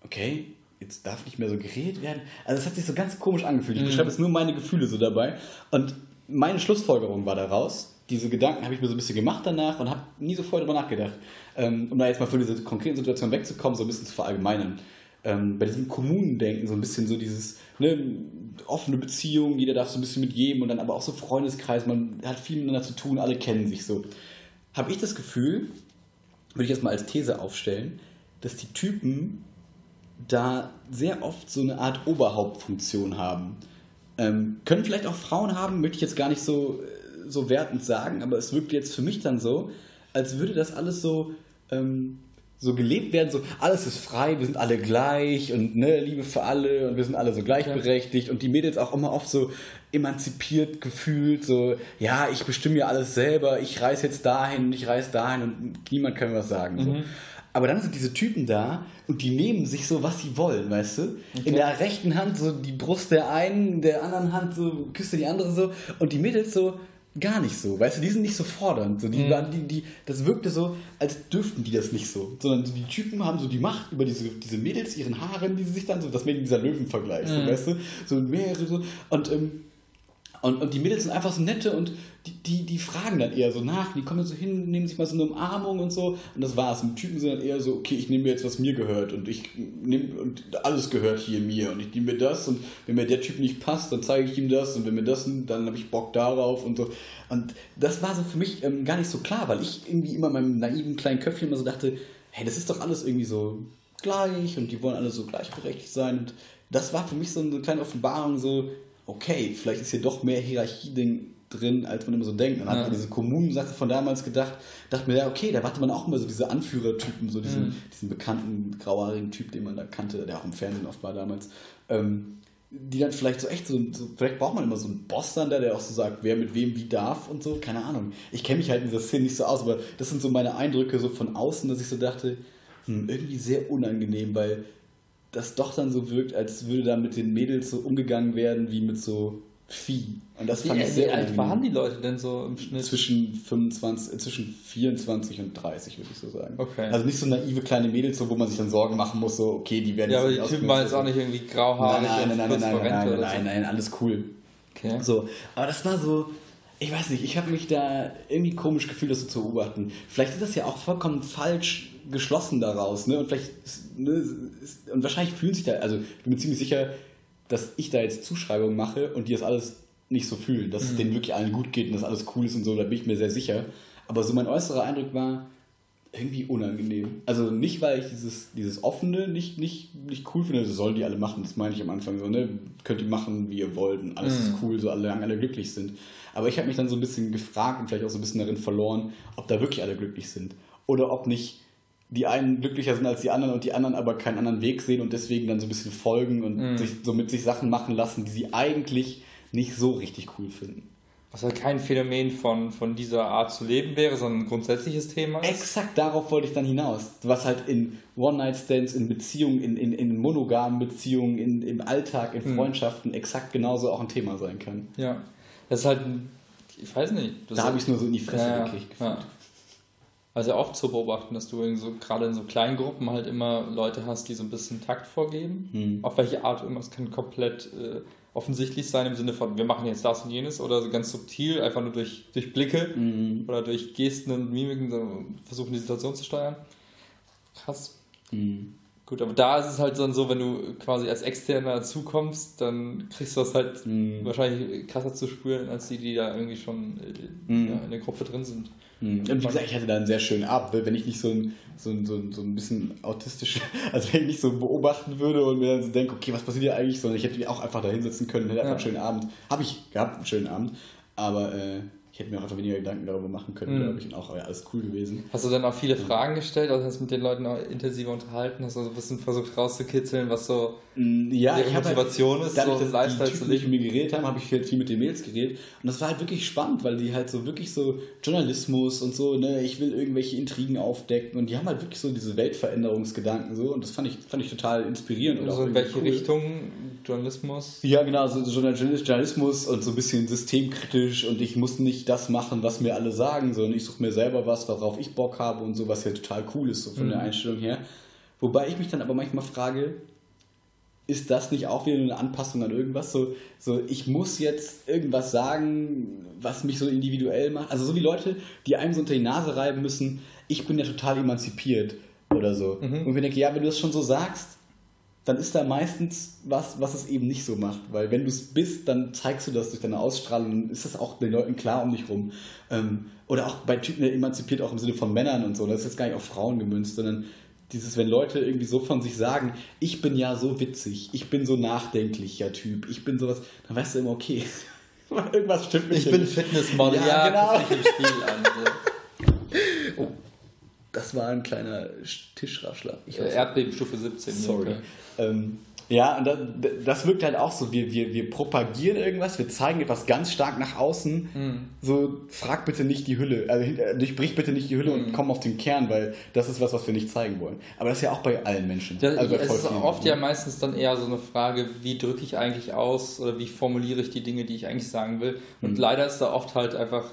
okay, jetzt darf nicht mehr so geredet werden. Also es hat sich so ganz komisch angefühlt. Ich beschreibe jetzt nur meine Gefühle so dabei. Und meine Schlussfolgerung war daraus, diese Gedanken habe ich mir so ein bisschen gemacht danach und habe nie so vorher darüber nachgedacht. Ähm, um da jetzt mal von dieser konkreten Situation wegzukommen, so ein bisschen zu verallgemeinern. Ähm, bei diesem Kommunendenken so ein bisschen so dieses ne, offene Beziehung, jeder darf so ein bisschen mit jedem und dann aber auch so Freundeskreis, man hat viel miteinander zu tun, alle kennen sich so. Habe ich das Gefühl, würde ich jetzt mal als These aufstellen, dass die Typen da sehr oft so eine Art Oberhauptfunktion haben. Ähm, können vielleicht auch Frauen haben, möchte ich jetzt gar nicht so, äh, so wertend sagen, aber es wirkt jetzt für mich dann so, als würde das alles so, ähm, so gelebt werden, so alles ist frei, wir sind alle gleich und ne, Liebe für alle und wir sind alle so gleichberechtigt und die Mädels auch immer oft so emanzipiert gefühlt, so ja, ich bestimme ja alles selber, ich reise jetzt dahin und ich reise dahin und niemand kann mir was sagen. So. Aber dann sind diese Typen da und die nehmen sich so, was sie wollen, weißt du? In der rechten Hand so die Brust der einen, in der anderen Hand so küsste die andere so und die Mädels so gar nicht so, weißt du? Die sind nicht so fordernd, so die, waren, die, die, das wirkte so, als dürften die das nicht so, sondern so die Typen haben so die Macht über diese, diese Mädels, ihren Haaren, die sie sich dann so, das mit dieser Löwenvergleich, so, weißt du? So mehrere so und ähm, und, und die Mädels sind einfach so nette und die, die, die fragen dann eher so nach. Die kommen so hin, nehmen sich mal so eine Umarmung und so. Und das war's. Und Typen sind dann eher so, okay, ich nehme mir jetzt, was mir gehört. Und ich nehme, und alles gehört hier mir. Und ich nehme mir das. Und wenn mir der Typ nicht passt, dann zeige ich ihm das. Und wenn mir das, dann habe ich Bock darauf und so. Und das war so für mich ähm, gar nicht so klar, weil ich irgendwie immer in meinem naiven kleinen Köpfchen immer so dachte, hey, das ist doch alles irgendwie so gleich und die wollen alle so gleichberechtigt sein. Und das war für mich so eine kleine Offenbarung, so, okay, vielleicht ist hier doch mehr Hierarchie drin, als man immer so denkt. Dann hat Ja. man diese Kommunensache von damals gedacht, dachte mir, ja, okay, da hatte man auch immer so diese Anführertypen, so diesen, diesen bekannten grauhaarigen Typ, den man da kannte, der auch im Fernsehen oft war damals. Ähm, die dann vielleicht so echt so, so, vielleicht braucht man immer so einen Boss dann da, der auch so sagt, wer mit wem wie darf und so, keine Ahnung. Ich kenne mich halt in dieser Szene nicht so aus, aber das sind so meine Eindrücke so von außen, dass ich so dachte, hm, irgendwie sehr unangenehm, weil das doch dann so wirkt, als würde da mit den Mädels so umgegangen werden wie mit so Vieh. Und das fand wie, ich sehr Wie alt waren die Leute denn so im Schnitt? Zwischen 25, äh, zwischen 24 und 30, würde ich so sagen. Okay. Also nicht so naive kleine Mädels, so, wo man sich dann Sorgen machen muss, so, okay, die werden Ja, aber die Typen waren jetzt auch nicht irgendwie grauhaarig Nein, nein, nein, nein, nein, nein, nein, nein, nein, alles cool. Okay. So, aber das war so, ich weiß nicht, ich habe mich da irgendwie komisch gefühlt, das so zu beobachten. Vielleicht ist das ja auch vollkommen falsch geschlossen daraus, ne? Und vielleicht, ist, ne, ist, und wahrscheinlich fühlen sich da, also ich bin mir ziemlich sicher, dass ich da jetzt Zuschreibungen mache und die das alles nicht so fühlen, dass es denen wirklich allen gut geht und dass alles cool ist und so, da bin ich mir sehr sicher. Aber so mein äußerer Eindruck war irgendwie unangenehm. Also nicht, weil ich dieses, dieses Offene nicht, nicht, nicht cool finde, das sollen die alle machen, das meine ich am Anfang so, ne? Könnt ihr machen, wie ihr wollt und alles ist cool, so alle, alle glücklich sind. Aber ich habe mich dann so ein bisschen gefragt und vielleicht auch so ein bisschen darin verloren, ob da wirklich alle glücklich sind. Oder ob nicht die einen glücklicher sind als die anderen und die anderen aber keinen anderen Weg sehen und deswegen dann so ein bisschen folgen und sich so mit sich Sachen machen lassen, die sie eigentlich nicht so richtig cool finden. Was halt kein Phänomen von, von dieser Art zu leben wäre, sondern ein grundsätzliches Thema ist. Exakt darauf wollte ich dann hinaus. Was halt in One-Night-Stands, in Beziehungen, in, in, in monogamen Beziehungen, in, im Alltag, in Freundschaften exakt genauso auch ein Thema sein kann. Ja. Das ist halt, ein- ich weiß nicht. Das Da habe ich es nur so in die Fresse ja, gekriegt. ja. gefühlt. Also oft zu beobachten, dass du in so, gerade in so kleinen Gruppen halt immer Leute hast, die so ein bisschen Takt vorgeben. Hm. Auf welche Art immer. Es kann komplett äh, offensichtlich sein im Sinne von, wir machen jetzt das und jenes oder ganz subtil, einfach nur durch, durch Blicke Mhm. oder durch Gesten und Mimiken versuchen, die Situation zu steuern. Krass. Mhm. Gut, aber da ist es halt dann so, wenn du quasi als Externer dazukommst, dann kriegst du das halt Mhm. wahrscheinlich krasser zu spüren, als die, die da irgendwie schon äh, Mhm. ja, in der Gruppe drin sind. Mhm. Und wie gesagt, ich hatte da einen sehr schönen Abend, weil wenn ich nicht so ein, so ein, so ein, so ein bisschen autistisch, also wenn ich nicht so beobachten würde und mir dann so denke, okay, was passiert hier eigentlich, sondern ich hätte mich auch einfach da hinsetzen können hätte einfach Ja. einen schönen Abend. Habe ich gehabt, einen schönen Abend, aber äh, ich hätte mir auch einfach weniger Gedanken darüber machen können, Mhm. glaube ich, und auch ja, alles cool gewesen. Hast du dann auch viele Fragen gestellt, also hast du mit den Leuten auch intensiver unterhalten, hast du so ein bisschen versucht rauszukitzeln, was so Mm, Ja, Ihre ich habe Motivation halt, ist, dadurch, so dass Lifestyle die zu leben. mit mir geredet haben, habe ich halt viel mit den Mails geredet. Und das war halt wirklich spannend, weil die halt so wirklich so Journalismus und so, ne, ich will irgendwelche Intrigen aufdecken und die haben halt wirklich so diese Weltveränderungsgedanken so und das fand ich, fand ich total inspirierend. so auch in welche cool. Richtung Journalismus? Ja, genau, so Journal- Journalismus und so ein bisschen systemkritisch und ich muss nicht das machen, was mir alle sagen, sondern ich suche mir selber was, worauf ich Bock habe und so, was ja total cool ist, so von der Einstellung her. Wobei ich mich dann aber manchmal frage, ist das nicht auch wieder eine Anpassung an irgendwas? So, so, ich muss jetzt irgendwas sagen, was mich so individuell macht. Also so wie Leute, die einem so unter die Nase reiben müssen, ich bin ja total emanzipiert oder so. Und ich denke, ja, wenn du das schon so sagst, dann ist da meistens was, was es eben nicht so macht. Weil wenn du es bist, dann zeigst du das durch deine Ausstrahlung, dann ist das auch den Leuten klar um dich rum. Ähm, oder auch bei Typen, der emanzipiert auch im Sinne von Männern und so, das ist jetzt gar nicht auf Frauen gemünzt, sondern dieses, wenn Leute irgendwie so von sich sagen, ich bin ja so witzig, ich bin so nachdenklicher Typ, ich bin sowas, dann weißt du immer, okay, irgendwas stimmt nicht. Ich bin Fitnessmodel, Ja, ja, genau. guck dich im Spiel an. So. Das war ein kleiner Tischraschler. Ich Äh, Erdbebenstufe 17. Sorry. Ähm, ja, und das, das wirkt halt auch so, wir, wir, wir propagieren irgendwas, wir zeigen etwas ganz stark nach außen. Mhm. So, frag bitte nicht die Hülle, also durchbrich bitte nicht die Hülle Mhm. und komm auf den Kern, weil das ist was, was wir nicht zeigen wollen. Aber das ist ja auch bei allen Menschen. Ja, also es ist oft ja meistens dann eher so eine Frage, wie drücke ich eigentlich aus oder wie formuliere ich die Dinge, die ich eigentlich sagen will. Und Mhm. leider ist da oft halt einfach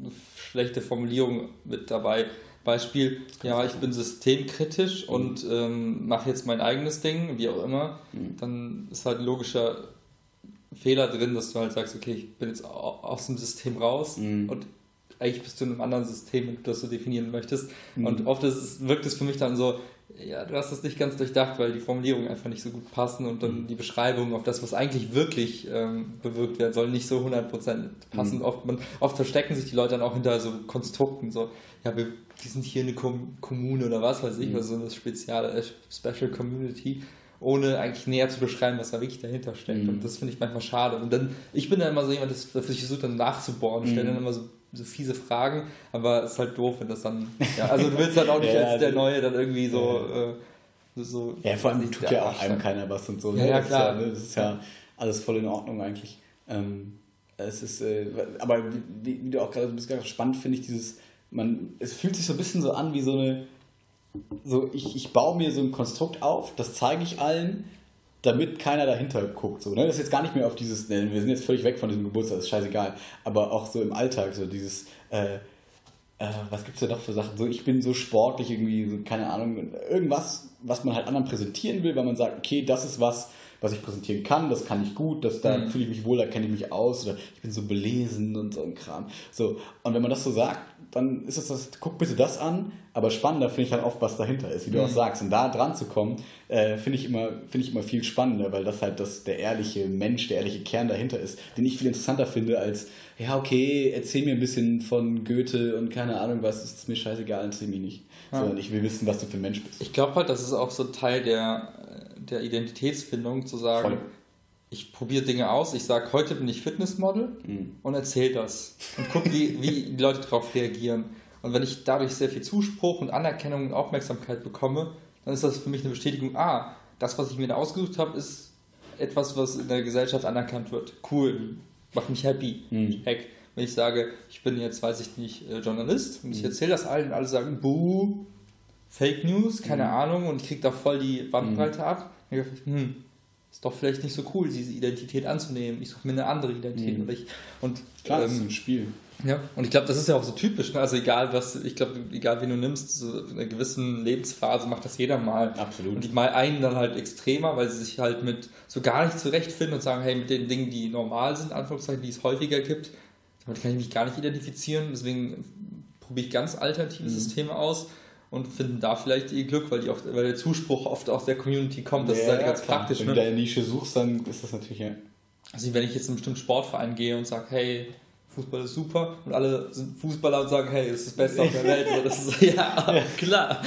eine schlechte Formulierung mit dabei. Beispiel, ja, ich bin systemkritisch Mhm. und ähm, mache jetzt mein eigenes Ding, wie auch immer. Mhm. Dann ist halt ein logischer Fehler drin, dass du halt sagst, okay, ich bin jetzt au- aus dem System raus Mhm. und eigentlich bist du in einem anderen System, wenn du das so definieren möchtest. Mhm. Und oft ist es, wirkt es für mich dann so, ja, du hast das nicht ganz durchdacht, weil die Formulierungen einfach nicht so gut passen und Mhm. dann die Beschreibung auf das, was eigentlich wirklich ähm, bewirkt werden soll, nicht so 100% passen. Mhm. Oft, man, oft verstecken sich die Leute dann auch hinter so Konstrukten, so, ja, wir, wir sind hier eine Kom Kommune oder was weiß ich, Mhm. also so eine spezielle, äh, Special Community, ohne eigentlich näher zu beschreiben, was da wirklich dahinter steckt. Mhm. Und das finde ich manchmal schade. Und dann, ich bin dann immer so jemand, das versucht dann nachzubohren, stelle Mhm. dann immer so, so fiese Fragen, aber es ist halt doof, wenn das dann, ja, also du willst dann auch nicht Ja, als der Neue dann irgendwie so, äh, so Ja, vor allem tut ja auch einem keiner was und so. Ja, ne? ja, das klar. Ist ja, ne? das ist ja alles voll in Ordnung eigentlich. Ähm, es ist, äh, aber wie, wie, du auch gerade so bist, spannend finde ich dieses, man, es fühlt sich so ein bisschen so an wie so eine, so ich, ich baue mir so ein Konstrukt auf, das zeige ich allen, damit keiner dahinter guckt. So, ne? Das ist jetzt gar nicht mehr auf dieses, ne, wir sind jetzt völlig weg von diesem Geburtstag, ist scheißegal, aber auch so im Alltag, so dieses, äh, äh, was gibt es da noch für Sachen? So, ich bin so sportlich irgendwie, so, keine Ahnung, irgendwas, was man halt anderen präsentieren will, weil man sagt, okay, das ist was, was ich präsentieren kann, das kann ich gut, das, da mhm. fühle ich mich wohl, da kenne ich mich aus, oder ich bin so belesen und so ein Kram. So, und wenn man das so sagt, dann ist es das, guck bitte das an, aber spannender finde ich dann oft, was dahinter ist, wie du mhm. auch sagst. Und da dran zu kommen, äh, finde ich, immer, find ich immer viel spannender, weil das halt das, der ehrliche Mensch, der ehrliche Kern dahinter ist, den ich viel interessanter finde als, ja, okay, erzähl mir ein bisschen von Goethe und keine Ahnung was, ist mir scheißegal, erzähl mich nicht. Ja. Sondern ich will wissen, was du für ein Mensch bist. Ich glaube halt, das ist auch so Teil der, der Identitätsfindung, zu sagen, Voll. ich probiere Dinge aus, ich sage, heute bin ich Fitnessmodel mhm. und erzähle das und gucke, wie, wie die Leute darauf reagieren. Und wenn ich dadurch sehr viel Zuspruch und Anerkennung und Aufmerksamkeit bekomme, dann ist das für mich eine Bestätigung, ah, das, was ich mir da ausgesucht habe, ist etwas, was in der Gesellschaft anerkannt wird. Cool, macht mich happy. Mhm. Heck. Wenn ich sage, ich bin jetzt, weiß ich nicht, äh, Journalist und ich mhm. erzähle das allen und alle sagen, buh, Fake News, keine mhm. Ahnung, und ich kriege da voll die Bandbreite mhm. ab, denke ich, hm, ist doch vielleicht nicht so cool, diese Identität anzunehmen. Ich suche mir eine andere Identität. Mhm. Und, Klar, ähm, das ist ein Spiel. Ja, und ich glaube, das ist ja auch so typisch. Ne? Also egal was, ich glaube, egal wen du nimmst, so in einer gewissen Lebensphase macht das jeder mal. Absolut. Und die mal einen dann halt extremer, weil sie sich halt mit so gar nicht zurechtfinden und sagen, hey, mit den Dingen, die normal sind, Anführungszeichen, die es häufiger gibt, damit kann ich mich gar nicht identifizieren. Deswegen probiere ich ganz alternative mhm. Systeme aus und finden da vielleicht ihr Glück, weil, die auch, weil der Zuspruch oft aus der Community kommt. Das ja, ist halt ganz klar. praktisch. Wenn ne? du deine Nische suchst, dann ist das natürlich ja. Also wenn ich jetzt in einen bestimmten Sportverein gehe und sage, hey, Fußball ist super und alle sind Fußballer und sagen, hey, das ist das Beste auf der Welt. So, das ist ja, ja. klar.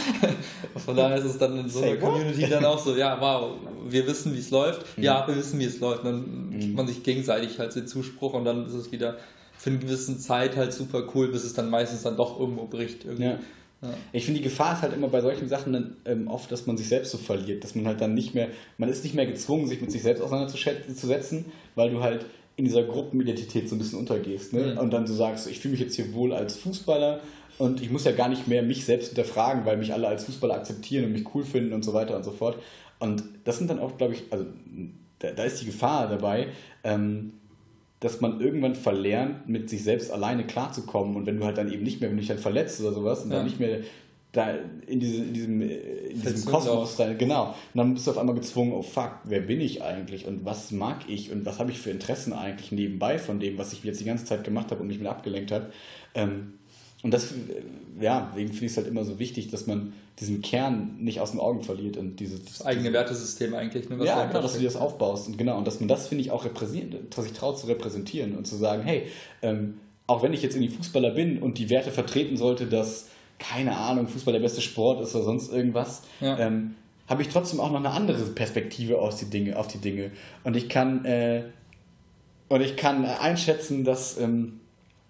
Von daher ist es dann in so einer Community dann auch so, ja, wow, wir wissen, wie es läuft. Mhm. Ja, wir wissen, wie es läuft. Und dann mhm. gibt man sich gegenseitig halt den Zuspruch und dann ist es wieder für eine gewisse Zeit halt super cool, bis es dann meistens dann doch irgendwo bricht. Irgendwie. Ja. Ja. Ich finde, die Gefahr ist halt immer bei solchen Sachen dann ähm, oft, dass man sich selbst so verliert, dass man halt dann nicht mehr, man ist nicht mehr gezwungen, sich mit sich selbst auseinanderzusetzen, weil du halt in dieser Gruppenidentität so ein bisschen untergehst. Ne? Mhm. Und dann so sagst, ich fühle mich jetzt hier wohl als Fußballer und ich muss ja gar nicht mehr mich selbst hinterfragen, weil mich alle als Fußballer akzeptieren und mich cool finden und so weiter und so fort. Und das sind dann auch, glaube ich, also da, da, ist die Gefahr dabei, ähm, dass man irgendwann verlernt, mit sich selbst alleine klarzukommen. Und wenn du halt dann eben nicht mehr, wenn du dich dann verletzt oder sowas und ja. dann nicht mehr da in, diese, in diesem, äh, in diesem Kosmos rein, genau. Und dann bist du auf einmal gezwungen, oh fuck, wer bin ich eigentlich und was mag ich und was habe ich für Interessen eigentlich nebenbei von dem, was ich jetzt die ganze Zeit gemacht habe und mich mit abgelenkt habe. Ähm, und das, ja, deswegen finde ich es halt immer so wichtig, dass man diesen Kern nicht aus den Augen verliert und dieses das eigene Wertesystem eigentlich. Ne, ja, genau, dass du dir das aufbaust und genau und dass man das finde ich auch repräsentiert, dass sich traut zu repräsentieren und zu sagen, hey, ähm, auch wenn ich jetzt irgendwie Fußballer bin und die Werte vertreten sollte, dass keine Ahnung, Fußball der beste Sport ist oder sonst irgendwas, ja. ähm, habe ich trotzdem auch noch eine andere Perspektive auf die Dinge, auf die Dinge. Und ich kann, äh, und ich kann einschätzen, dass ähm,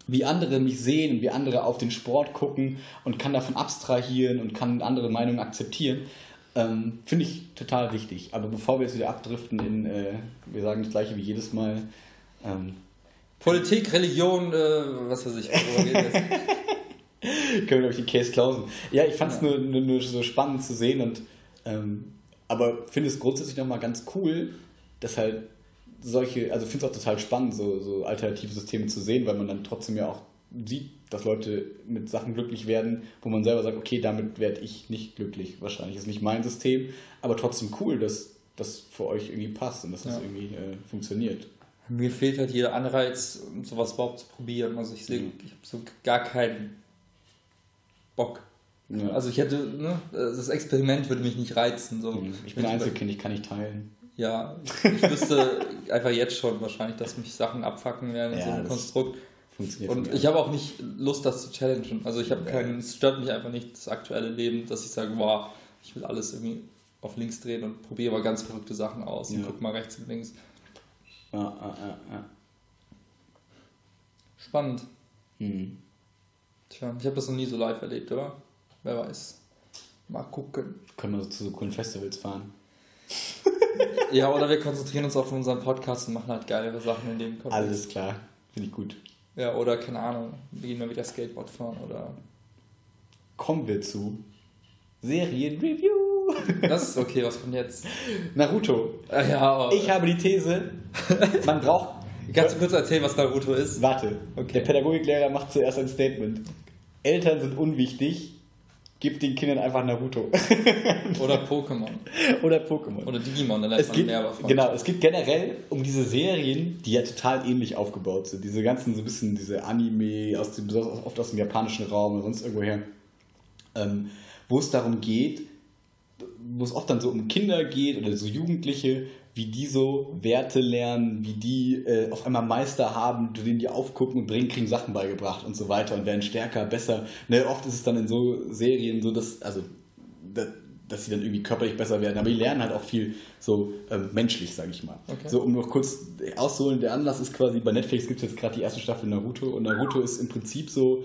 wie andere mich sehen, wie andere auf den Sport gucken und kann davon abstrahieren und kann andere Meinungen akzeptieren. Ähm, Finde ich total wichtig. Aber bevor wir jetzt wieder abdriften in, äh, wir sagen das gleiche wie jedes Mal. Ähm, Politik, Religion, äh, was weiß ich. Können wir, glaube ich, die Case klausen. Ja, ich fand es ja. nur, nur, nur, so spannend zu sehen und ähm, aber finde es grundsätzlich nochmal ganz cool, dass halt solche, also finde es auch total spannend, so, so alternative Systeme zu sehen, weil man dann trotzdem ja auch sieht, dass Leute mit Sachen glücklich werden, wo man selber sagt, okay, damit werde ich nicht glücklich. Wahrscheinlich ist nicht mein System, aber trotzdem cool, dass das für euch irgendwie passt und dass das ja. irgendwie äh, funktioniert. Mir fehlt halt jeder Anreiz, sowas überhaupt zu probieren. Also ich sehe, mhm. ich habe so gar keinen Bock. Ja. Also ich hätte, ne, das Experiment würde mich nicht reizen. So. Mhm. Ich bin Einzelkind, ich kann nicht teilen. Ja, ich wüsste einfach jetzt schon wahrscheinlich, dass mich Sachen abfacken werden in ja, so einem Konstrukt. Und ich habe auch nicht Lust, das zu challengen. Also ich habe ja. keinen, es stört mich einfach nicht das aktuelle Leben, dass ich sage, boah, ich will alles irgendwie auf links drehen und probiere mal ganz verrückte Sachen aus ja. und guck mal rechts und links. Ja, ja, ja, ja. Spannend. Mhm. Tja, ich habe das noch nie so live erlebt, oder? Wer weiß. Mal gucken. Können wir zu so coolen Festivals fahren? ja, oder wir konzentrieren uns auf unseren Podcast und machen halt geilere Sachen in dem Kontext. Alles klar, finde ich gut. Ja, oder keine Ahnung, wir gehen mal wieder Skateboard fahren oder. Kommen wir zu Serienreview. Das ist okay, was kommt jetzt? Naruto. Ah, ja. Ich habe die These, man braucht. Kannst du kurz erzählen, was Naruto ist? Warte, okay. der Pädagogiklehrer macht zuerst ein Statement. Eltern sind unwichtig, gib den Kindern einfach Naruto. Oder Pokémon. Oder Pokémon. Oder Digimon, dann man gibt, mehr davon. Genau, es gibt generell um diese Serien, die ja total ähnlich aufgebaut sind. Diese ganzen, so ein bisschen diese Anime, aus dem, oft aus dem japanischen Raum oder sonst irgendwoher, ähm, wo es darum geht, wo es oft dann so um Kinder geht oder so Jugendliche, wie die so Werte lernen, wie die äh, auf einmal Meister haben, denen die aufgucken und bringen, kriegen Sachen beigebracht und so weiter und werden stärker, besser. Ne, oft ist es dann in so Serien so, dass, also, dass, dass sie dann irgendwie körperlich besser werden, aber die lernen halt auch viel so ähm, menschlich, sage ich mal. Okay. So, um noch kurz auszuholen, der Anlass ist quasi, bei Netflix gibt es jetzt gerade die erste Staffel Naruto und Naruto ist im Prinzip so,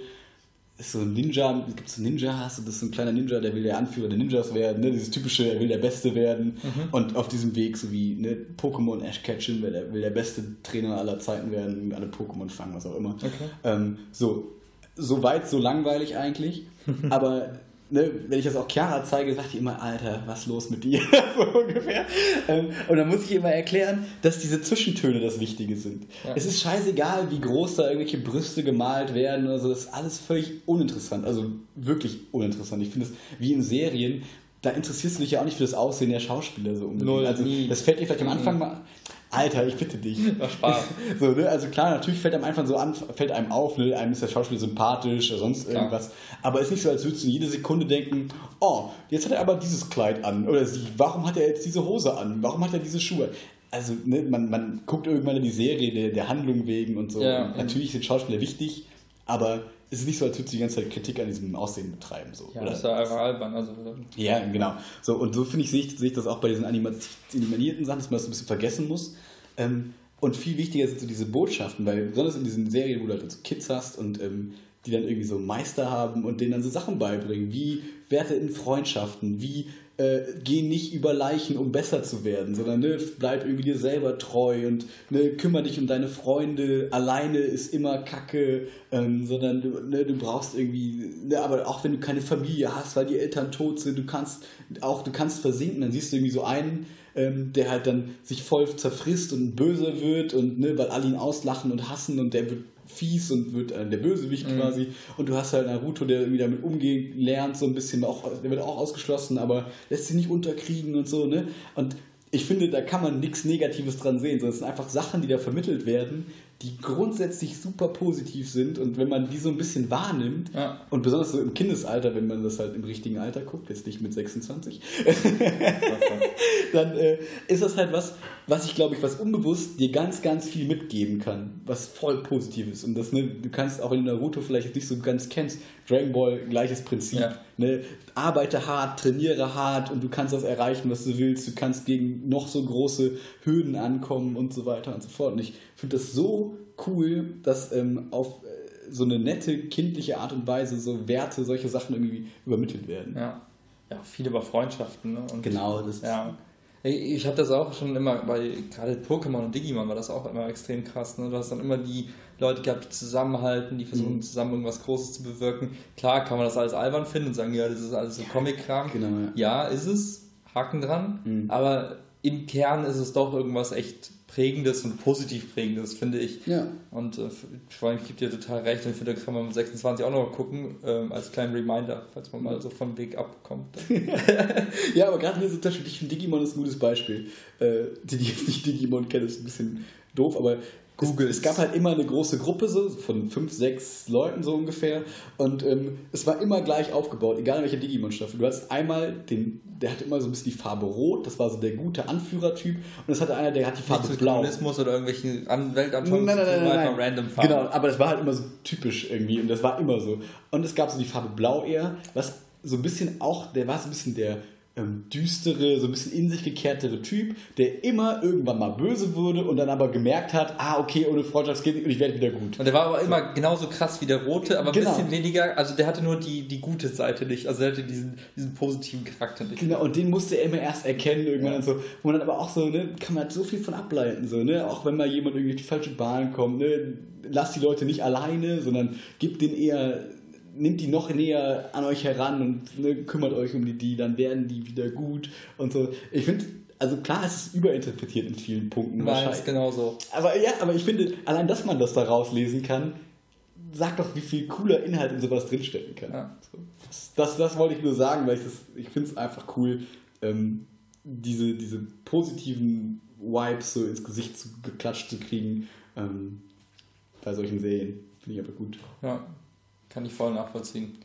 ist so ein Ninja, gibt es so Ninja-Hass, das ist so ein kleiner Ninja, der will der Anführer der Ninjas werden, ne? dieses typische, er will der Beste werden mhm. und auf diesem Weg, so wie ne, Pokémon Ash Ketchum, will der, will der beste Trainer aller Zeiten werden, alle Pokémon fangen, was auch immer. Okay. Ähm, so, so weit, so langweilig eigentlich, aber ne, wenn ich das auch Chiara zeige, sagt die immer, Alter, was los mit dir? so ungefähr. Ähm, und dann muss ich immer erklären, dass diese Zwischentöne das Wichtige sind. Ja. Es ist scheißegal, wie groß da irgendwelche Brüste gemalt werden oder so, das ist alles völlig uninteressant. Also wirklich uninteressant. Ich finde es wie in Serien, da interessierst du dich ja auch nicht für das Aussehen der Schauspieler so unbedingt. Null, also, das fällt dir vielleicht am Anfang mal Alter, ich bitte dich. War Spaß. so, ne? Also klar, natürlich fällt einem einfach so an, fällt einem auf, ne? einem ist der Schauspieler sympathisch oder sonst klar. irgendwas. Aber es ist nicht so, als würdest du jede Sekunde denken, oh, jetzt hat er aber dieses Kleid an. Oder sie, warum hat er jetzt diese Hose an? Warum hat er diese Schuhe? Also, ne, man, man guckt irgendwann in die Serie der, der Handlung wegen und so. Ja, und natürlich sind Schauspieler wichtig, aber es ist nicht so, als würdest du die ganze Zeit Kritik an diesem Aussehen betreiben. So, ja, oder? das ist ja albern. Also, ja, genau. So, und so finde ich, sehe ich, sehe ich das auch bei diesen animierten Sachen, dass man das ein bisschen vergessen muss. Ähm, und viel wichtiger sind so diese Botschaften, weil besonders in diesen Serien, wo du halt so Kids hast und ähm, die dann irgendwie so Meister haben und denen dann so Sachen beibringen, wie Werte in Freundschaften, wie äh, geh nicht über Leichen, um besser zu werden, sondern ne, bleib irgendwie dir selber treu und ne, kümmere dich um deine Freunde. Alleine ist immer Kacke, ähm, sondern du, ne, du brauchst irgendwie, ne, aber auch wenn du keine Familie hast, weil die Eltern tot sind, du kannst auch, du kannst versinken, dann siehst du irgendwie so einen, ähm, der halt dann sich voll zerfrisst und böse wird und ne, weil alle ihn auslachen und hassen und der wird fies und wird äh, der Bösewicht mhm. quasi. Und du hast halt Naruto, der irgendwie damit umgehen lernt, so ein bisschen, auch, der wird auch ausgeschlossen, aber lässt sich nicht unterkriegen und so, ne? Und ich finde, da kann man nichts Negatives dran sehen, sondern es sind einfach Sachen, die da vermittelt werden, die grundsätzlich super positiv sind und wenn man die so ein bisschen wahrnimmt ja. und besonders so im Kindesalter, wenn man das halt im richtigen Alter guckt, jetzt nicht mit 26, dann äh, ist das halt was, was ich glaube ich, was unbewusst dir ganz, ganz viel mitgeben kann, was voll positiv ist und das, ne, du kannst auch in Naruto vielleicht nicht so ganz kennst, Dragon Ball gleiches Prinzip, ja. ne, arbeite hart, trainiere hart und du kannst das erreichen, was du willst, du kannst gegen noch so große Hürden ankommen und so weiter und so fort und ich finde das so cool, dass ähm, auf äh, so eine nette, kindliche Art und Weise so Werte, solche Sachen irgendwie übermittelt werden. Ja, ja viel über Freundschaften. Ne? Und, genau, das ja. Ich habe das auch schon immer, bei gerade Pokémon und Digimon war das auch immer extrem krass. Ne? Du hast dann immer die Leute gehabt, die zusammenhalten, die versuchen mhm. zusammen irgendwas Großes zu bewirken. Klar kann man das alles albern finden und sagen, ja, das ist alles so Comic-Kram. Genau, ja. ja. ist es, Haken dran. Mhm. Aber im Kern ist es doch irgendwas echt Prägendes und positiv Prägendes, finde ich. Ja. Und äh, vor allem gibt dir total recht. Und ich finde, da kann man mit 26 auch noch gucken, äh, als kleinen Reminder, falls man mal so vom Weg abkommt. ja, aber gerade hier so Beispiel, ich finde Digimon ist ein gutes Beispiel. Äh, die, die jetzt nicht Digimon kennen, ist ein bisschen doof, aber Google. Es, es, gab halt immer eine große Gruppe so von fünf, sechs Leuten so ungefähr und ähm, es war immer gleich aufgebaut, egal in welcher Digimon-Staffel. Du hattest einmal den, der hatte immer so ein bisschen die Farbe Rot, das war so der gute Anführertyp und es hatte einer, der hat die Farbe Blau. Kommunismus oder irgendwelchen Weltanschauungen, nein, nein, nein, nein, nein. random Farben. Genau, aber das war halt immer so typisch irgendwie und das war immer so. Und es gab so die Farbe Blau eher, was so ein bisschen auch, der war so ein bisschen der ähm, düstere, so ein bisschen in sich gekehrtere Typ, der immer irgendwann mal böse wurde und dann aber gemerkt hat, ah, okay, ohne Freundschaft geht nicht und ich werde wieder gut. Und der war aber so. immer genauso krass wie der Rote, aber genau. ein bisschen weniger, also der hatte nur die, die gute Seite nicht, also der hatte diesen, diesen positiven Charakter nicht. Genau, und den musste er immer erst erkennen irgendwann ja. und so, wo man dann aber auch so, ne, kann man halt so viel von ableiten, so, ne, auch wenn mal jemand irgendwie auf die falsche Bahn kommt, ne, lass die Leute nicht alleine, sondern gib denen eher nimmt die noch näher an euch heran und ne, kümmert euch um die, die, dann werden die wieder gut und so. Ich finde, also klar, es ist überinterpretiert in vielen Punkten. Ist genau so. Aber ja, aber ich finde, allein, dass man das da rauslesen kann, sagt doch, wie viel cooler Inhalt in sowas drinstecken kann. Ja. Das, das, das, wollte ich nur sagen, weil ich das, ich finde es einfach cool, ähm, diese, diese positiven Vibes so ins Gesicht zu, geklatscht zu kriegen ähm, bei solchen Serien. Finde ich aber gut. Ja, kann ich voll nachvollziehen.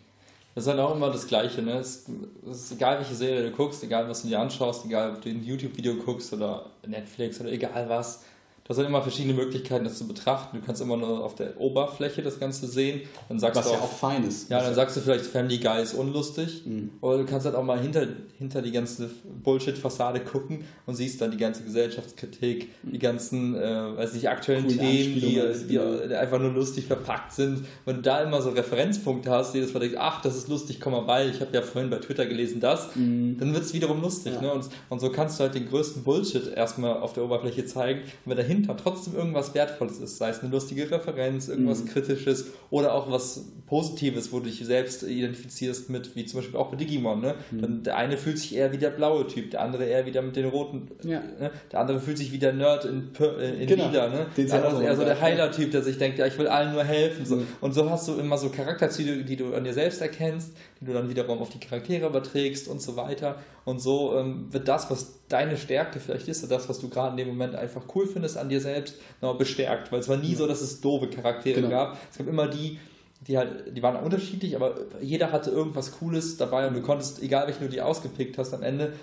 Das ist halt auch immer das Gleiche, ne? Es ist egal, welche Serie du guckst, egal, was du dir anschaust, egal, ob du ein YouTube-Video guckst oder Netflix oder egal was, Hast halt immer verschiedene Möglichkeiten, das zu betrachten. Du kannst immer nur auf der Oberfläche das Ganze sehen. Dann sagst Was du auch, ja auch fein ist. Ja, dann sagst du vielleicht, Family Guy ist unlustig. Mhm. Oder du kannst halt auch mal hinter, hinter die ganze Bullshit-Fassade gucken und siehst dann die ganze Gesellschaftskritik, die ganzen, äh, weiß nicht, aktuellen Coole Themen, die, die, die, einfach nur lustig verpackt sind. Wenn du da immer so Referenzpunkte hast, die das denkst, ach, das ist lustig, komm mal bei, ich habe ja vorhin bei Twitter gelesen das, mhm. dann wird es wiederum lustig. Ja. Ne? Und, und so kannst du halt den größten Bullshit erstmal auf der Oberfläche zeigen. Und wenn dahinter dahinter trotzdem irgendwas Wertvolles ist, sei es eine lustige Referenz, irgendwas mhm. Kritisches oder auch was Positives, wo du dich selbst identifizierst mit, wie zum Beispiel auch bei Digimon. Ne? Mhm. Dann der eine fühlt sich eher wie der blaue Typ, der andere eher wieder mit den roten. Ja. Ne? Der andere fühlt sich wie der Nerd in, äh, in genau. Lila. Ne? Der andere ist eher so der Heiler-Typ, der sich denkt, ja, ich will allen nur helfen. So. Mhm. Und so hast du immer so Charakterzüge, die du an dir selbst erkennst, die du dann wiederum auf die Charaktere überträgst und so weiter. Und so ähm, wird das, was deine Stärke vielleicht ist, oder das, was du gerade in dem Moment einfach cool findest an dir selbst, noch bestärkt. Weil es war nie so, dass es doofe Charaktere genau. gab. Es gab immer die, die halt, die waren unterschiedlich, aber jeder hatte irgendwas Cooles dabei und du konntest, egal welchen du die ausgepickt hast, am Ende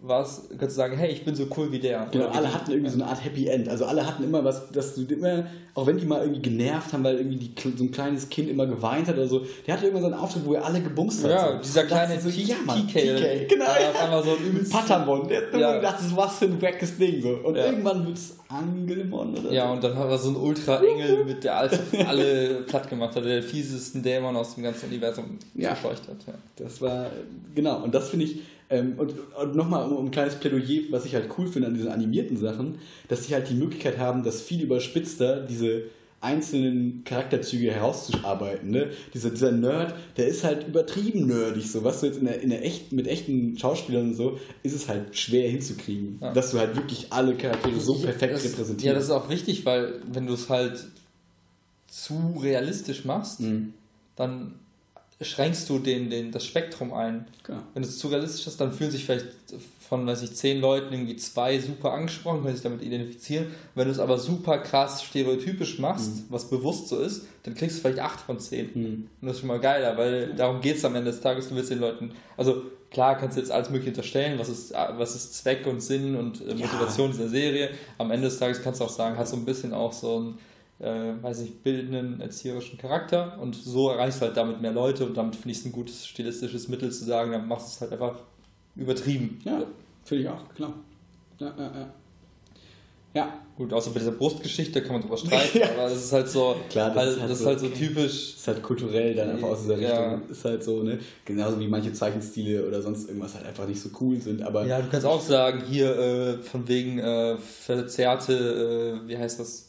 war es, kannst du sagen, hey, ich bin so cool wie der. Genau, alle hatten irgendwie so eine Art Happy End. Also alle hatten immer was, dass du immer, auch wenn die mal irgendwie genervt haben, weil irgendwie die, so ein kleines Kind immer geweint hat oder so, der hatte immer so einen Auftritt, wo er alle gebumst hat. Ja, so. dieser kleine so, ja, Mann, TK. Genau. Ja, auf einmal so ein übelst. Patamon, der hat ja. gedacht, das was für ein wackes Ding. So. Und ja. irgendwann wird es Angelmon oder Ja, so. und dann hat er so einen Ultra-Engel, mit der alles, alle platt gemacht hat, der fiesesten Dämon aus dem ganzen Universum ja. verscheucht hat. Ja. Das war, genau, und das finde ich ähm, und, und nochmal um, um, ein kleines Plädoyer, was ich halt cool finde an diesen animierten Sachen, dass sie halt die Möglichkeit haben, das viel überspitzter diese einzelnen Charakterzüge herauszuarbeiten. Ne? Dieser, dieser Nerd, der ist halt übertrieben nerdig. So, was du jetzt in der, in der echt, mit echten Schauspielern und so, ist es halt schwer hinzukriegen. Ja. Dass du halt wirklich alle Charaktere so perfekt das, repräsentierst. Ja, das ist auch wichtig, weil wenn du es halt zu realistisch machst, mhm. dann schränkst du den, den, das Spektrum ein. Genau. Wenn es zu realistisch ist, dann fühlen sich vielleicht von, weiß ich, zehn Leuten irgendwie zwei super angesprochen, können sich damit identifizieren. Wenn du es aber super krass stereotypisch machst, mhm. was bewusst so ist, dann kriegst du vielleicht acht von zehn. Mhm. Und das ist schon mal geiler, weil darum geht es am Ende des Tages, du willst den Leuten, also klar kannst du jetzt alles mögliche unterstellen, was ist, was ist Zweck und Sinn und äh, Motivation ja. dieser Serie. Am Ende des Tages kannst du auch sagen, hat so ein bisschen auch so ein äh, weiß ich, bildenden, erzieherischen Charakter und so erreichst du halt damit mehr Leute und damit finde ich es ein gutes stilistisches Mittel zu sagen, dann machst du es halt einfach übertrieben. Ja, finde ich auch, klar. Ja, ja, ja. Ja. Gut, außer bei dieser Brustgeschichte kann man drüber streiten, ja. aber das ist halt so, Klar, das, halt, ist, halt das so, ist halt so typisch. Das ist halt kulturell dann einfach aus dieser Richtung. Ja. Ist halt so, ne? Genauso wie manche Zeichenstile oder sonst irgendwas halt einfach nicht so cool sind. Aber ja, du kannst auch sagen, hier äh, von wegen äh, verzerrte, äh, wie heißt das?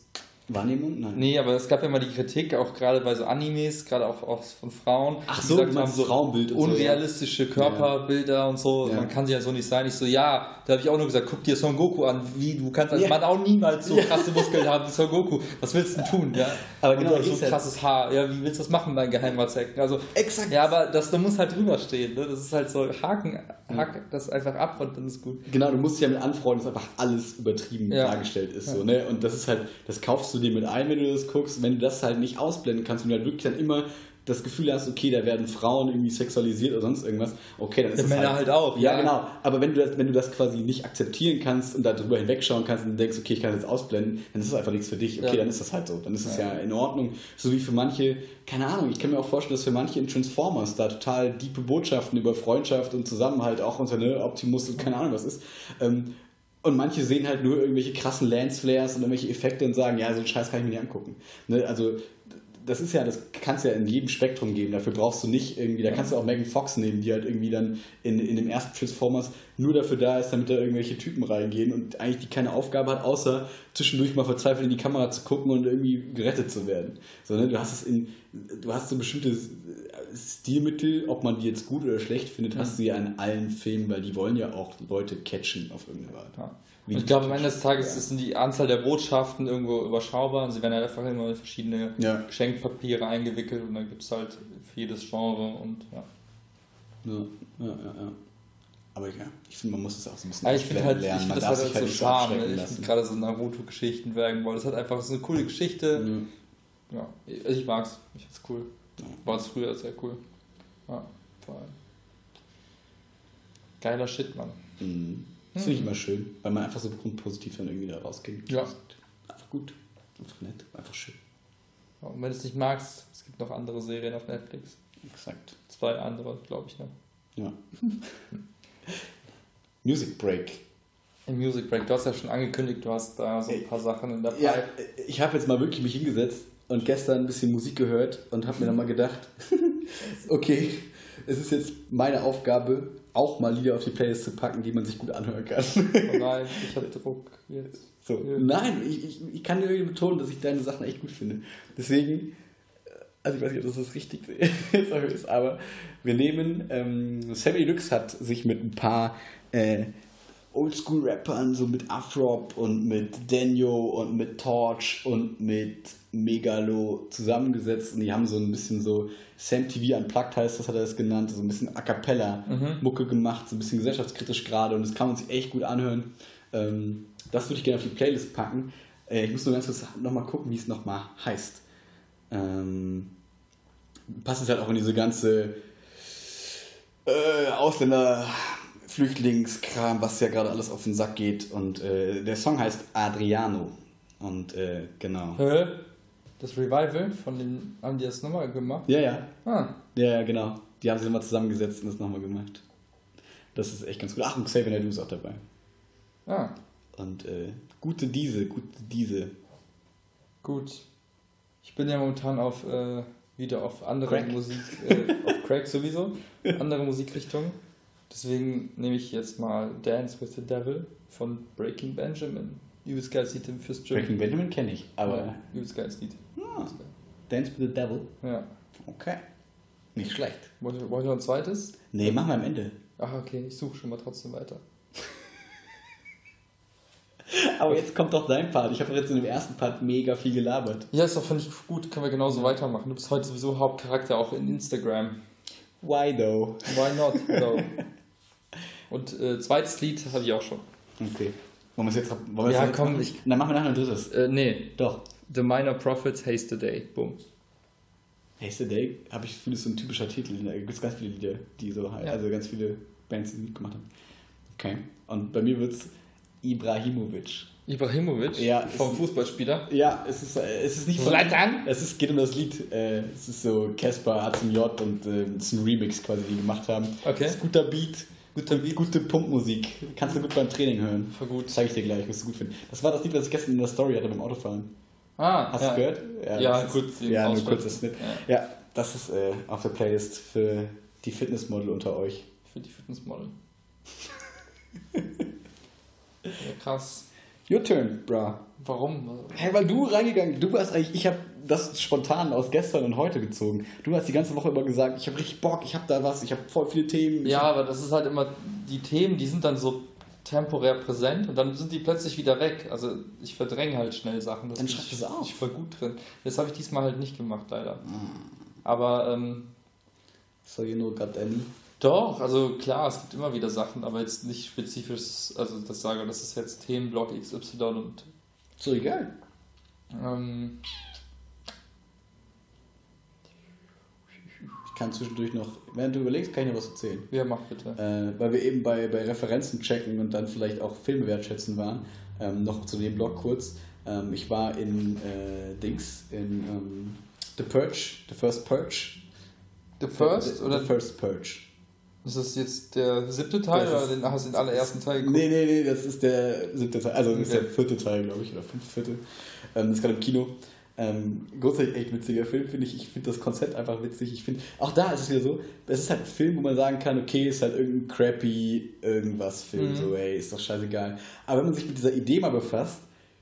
Wahrnehmung? Nein. Nee, aber es gab ja mal die Kritik, auch gerade bei so Animes, gerade auch, auch von Frauen, Ach so, gesagt haben, so Frauenbild unrealistische so, ja. Körperbilder ja. und so, ja. man kann sie ja so nicht sein. Ich so, ja, da habe ich auch nur gesagt, guck dir Son Goku an, wie du kannst als Mann auch niemals so krasse Muskeln haben wie Son Goku. Was willst du denn tun? Ja? Aber genau, und so ein krasses Haar. Ja, wie willst du das machen, dein Geheimratsecken? Also, Exakt. Ja, aber das, da muss halt drüber stehen. Ne? Das ist halt so, haken, haken das einfach ab und dann ist gut. Genau, du musst dich ja mit anfreunden, dass einfach alles übertrieben dargestellt ist. So, ne? Und das ist halt, das kaufst du du dir mit ein, wenn du das guckst. Wenn du das halt nicht ausblenden kannst und du halt wirklich dann immer das Gefühl hast, okay, da werden Frauen irgendwie sexualisiert oder sonst irgendwas, okay, dann ist ja, das Männer halt, halt auch. Ja, ja, genau. Aber wenn du, das, wenn du das quasi nicht akzeptieren kannst und darüber hinwegschauen kannst und denkst, okay, ich kann das jetzt ausblenden, dann ist das einfach nichts für dich. Okay, ja. dann ist das halt so. Dann ist das ja. ja in Ordnung. So wie für manche, keine Ahnung, ich kann mir auch vorstellen, dass für manche in Transformers da total diepe Botschaften über Freundschaft und Zusammenhalt auch unter ne, Optimus und keine Ahnung was ist. Ähm, und manche sehen halt nur irgendwelche krassen Lensflares und irgendwelche Effekte und sagen, ja, so einen Scheiß kann ich mir nicht angucken. Ne? Also das ist ja, das kannst ja in jedem Spektrum geben. Dafür brauchst du nicht irgendwie, da kannst du auch Megan Fox nehmen, die halt irgendwie dann in, in dem ersten Transformers nur dafür da ist, damit da irgendwelche Typen reingehen und eigentlich die keine Aufgabe hat, außer zwischendurch mal verzweifelt in die Kamera zu gucken und irgendwie gerettet zu werden. Sondern du hast es in, du hast so bestimmte Stilmittel, ob man die jetzt gut oder schlecht findet, hast du ja in allen Filmen, weil die wollen ja auch Leute catchen auf irgendeine Art. Ja. Ich glaube, am Ende des Tages ja. sind die Anzahl der Botschaften irgendwo überschaubar und sie werden halt einfach immer in verschiedene ja. Geschenkpapiere eingewickelt und dann gibt es halt für jedes Genre und ja. Ja, ja, ja. ja. Aber ja, ich finde, man muss es auch so ein bisschen ja, ich finde halt, lernen. Ich finde das halt, halt so Charme. Ich gerade so Naruto-Geschichten werden wollen. Das hat einfach so eine coole Geschichte. Mhm. Ja, also ich mag's. Ich find's cool. War es früher sehr cool. Ja, vor allem. Geiler Shit, Mann. Mhm. Das finde ich immer schön, weil man einfach so positiv dann irgendwie da rausgeht. Ja. Einfach gut, einfach nett, einfach schön. Ja, und wenn du es nicht magst, es gibt noch andere Serien auf Netflix. Exakt. Zwei andere, glaube ich, ne? Ja. Music Break. Im Music Break, du hast ja schon angekündigt, du hast da so ein paar Sachen in der. Ja, ich habe jetzt mal wirklich mich hingesetzt und gestern ein bisschen Musik gehört und habe mir dann mal gedacht, okay, es ist jetzt meine Aufgabe, auch mal Lieder auf die Playlist zu packen, die man sich gut anhören kann. Oh nein, ich habe Druck jetzt. So. Nein, ich, ich, ich kann dir betonen, dass ich deine Sachen echt gut finde. Deswegen, äh, also ich weiß nicht, ob das das richtig ist, aber wir nehmen, ähm, Sammy Lux hat sich mit ein paar äh, Oldschool-Rappern, so mit Afrop und mit Daniel und mit Torch und mit Megalo zusammengesetzt und die haben so ein bisschen so Sam TV Unplugged heißt das, hat er das genannt, so ein bisschen A Cappella Mucke mhm. gemacht, so ein bisschen gesellschaftskritisch gerade und das kann man sich echt gut anhören. Ähm, das würde ich gerne auf die Playlist packen. Äh, ich muss nur ganz kurz nochmal gucken, wie es nochmal heißt. Ähm, passt es halt auch in diese ganze äh, Ausländer Flüchtlingskram, was ja gerade alles auf den Sack geht. Und äh, der Song heißt Adriano. Und äh, genau. Hä? Das Revival von den. Haben die das nochmal gemacht? Ja, ja. Ah. Ja, ja, genau. Die haben sich nochmal zusammengesetzt und das nochmal gemacht. Das ist echt ganz gut. Ach, und Xavier Naidoo ist auch dabei. Ah. Und äh, gute Diese, gute Diese. Gut. Ich bin ja momentan auf äh, wieder auf andere Crack. Musik, äh, auf Crack sowieso, andere Musikrichtungen. Deswegen nehme ich jetzt mal Dance with the Devil von Breaking Benjamin. Übelst geiles Lied fürs Gym. Breaking Benjamin kenne ich, aber. Ja, übelst geiles Lied. Ah, Dance with the Devil? Ja. Okay. Nicht schlecht. Wollt ihr, wollt ihr noch ein zweites? Nee, machen wir am Ende. Ach, okay, ich suche schon mal trotzdem weiter. Aber jetzt kommt doch dein Part. Ich habe jetzt in dem ersten Part mega viel gelabert. Ja, ist doch, finde ich gut. Können wir genauso weitermachen. Du bist heute sowieso Hauptcharakter auch in Instagram. Why though? Why not though? Und äh, zweites Lied habe ich auch schon. Okay. Wollen wir es jetzt, wollen ja, jetzt komm, machen? ich. Dann machen wir nachher ein drittes. Äh, nee. Doch. The Minor Prophets Haste the Day. Boom. Haste the Day, habe ich finde, ist so ein typischer Titel. Da gibt es ganz viele Lieder, die so halt, ja. also ganz viele Bands, die gemacht haben. Okay. Und bei mir wird es Ibrahimovic. Ibrahimovic? Ja. Vom Fußballspieler? Ja, es ist, es ist nicht von. Zlatan? Es ist, geht um das Lied. Äh, es ist so Casper, J und äh, es ist ein Remix quasi, die gemacht haben. Okay. Es ist guter Beat. Gute, gute Pumpmusik. Kannst du gut beim Training hören. Voll gut. Zeige ich dir gleich, wirst du gut finden. Das war das Lied, was ich gestern in der Story hatte beim Autofahren. Ah, Hast ja. du gehört? Ja, ja kurz. Ja, nur kurzes Schnitt. Ja. ja. das ist äh, auf der Playlist für die Fitnessmodel unter euch. Für die Fitnessmodel. ja, krass. Your turn, bra. Warum? Hey, weil du reingegangen, du warst eigentlich, ich habe das spontan aus gestern und heute gezogen. Du hast die ganze Woche immer gesagt, ich habe richtig Bock, ich habe da was, ich habe voll viele Themen. Ja, aber das ist halt immer, die Themen, die sind dann so temporär präsent und dann sind die plötzlich wieder weg. Also ich verdränge halt schnell Sachen. Das dann schreib es auf. Ich voll gut drin. Das habe ich diesmal halt nicht gemacht, leider. Mm. Aber, ähm, So you know got any? Doch, also klar, es gibt immer wieder Sachen, aber jetzt nicht spezifisch, also das sage, das ist jetzt Themenblock XY und. So egal. Ähm, ich kann zwischendurch noch, während du überlegst, kann ich noch was erzählen. Ja, mach bitte. Äh, weil wir eben bei, bei Referenzen checken und dann vielleicht auch Filme wertschätzen waren. Ähm, noch zu dem Blog kurz. Ähm, ich war in äh, Dings, in ähm, The Purge, The First Purge. The First? The, the, oder? The First Purge. Ist das jetzt der siebte Teil das oder den, hast du den allerersten Teil geguckt? Nee, nee, nee, das ist der siebte Teil, also das okay. ist der vierte Teil, glaube ich, oder fünfte, vierte. Ähm, das ist gerade im Kino. Ähm, großartig echt witziger Film, finde ich. Ich finde das Konzept einfach witzig. Ich finde, auch da ist es wieder so, es ist halt ein Film, wo man sagen kann, okay, ist halt irgendein crappy irgendwas Film, mhm. so, ey, ist doch scheißegal. Aber wenn man sich mit dieser Idee mal befasst,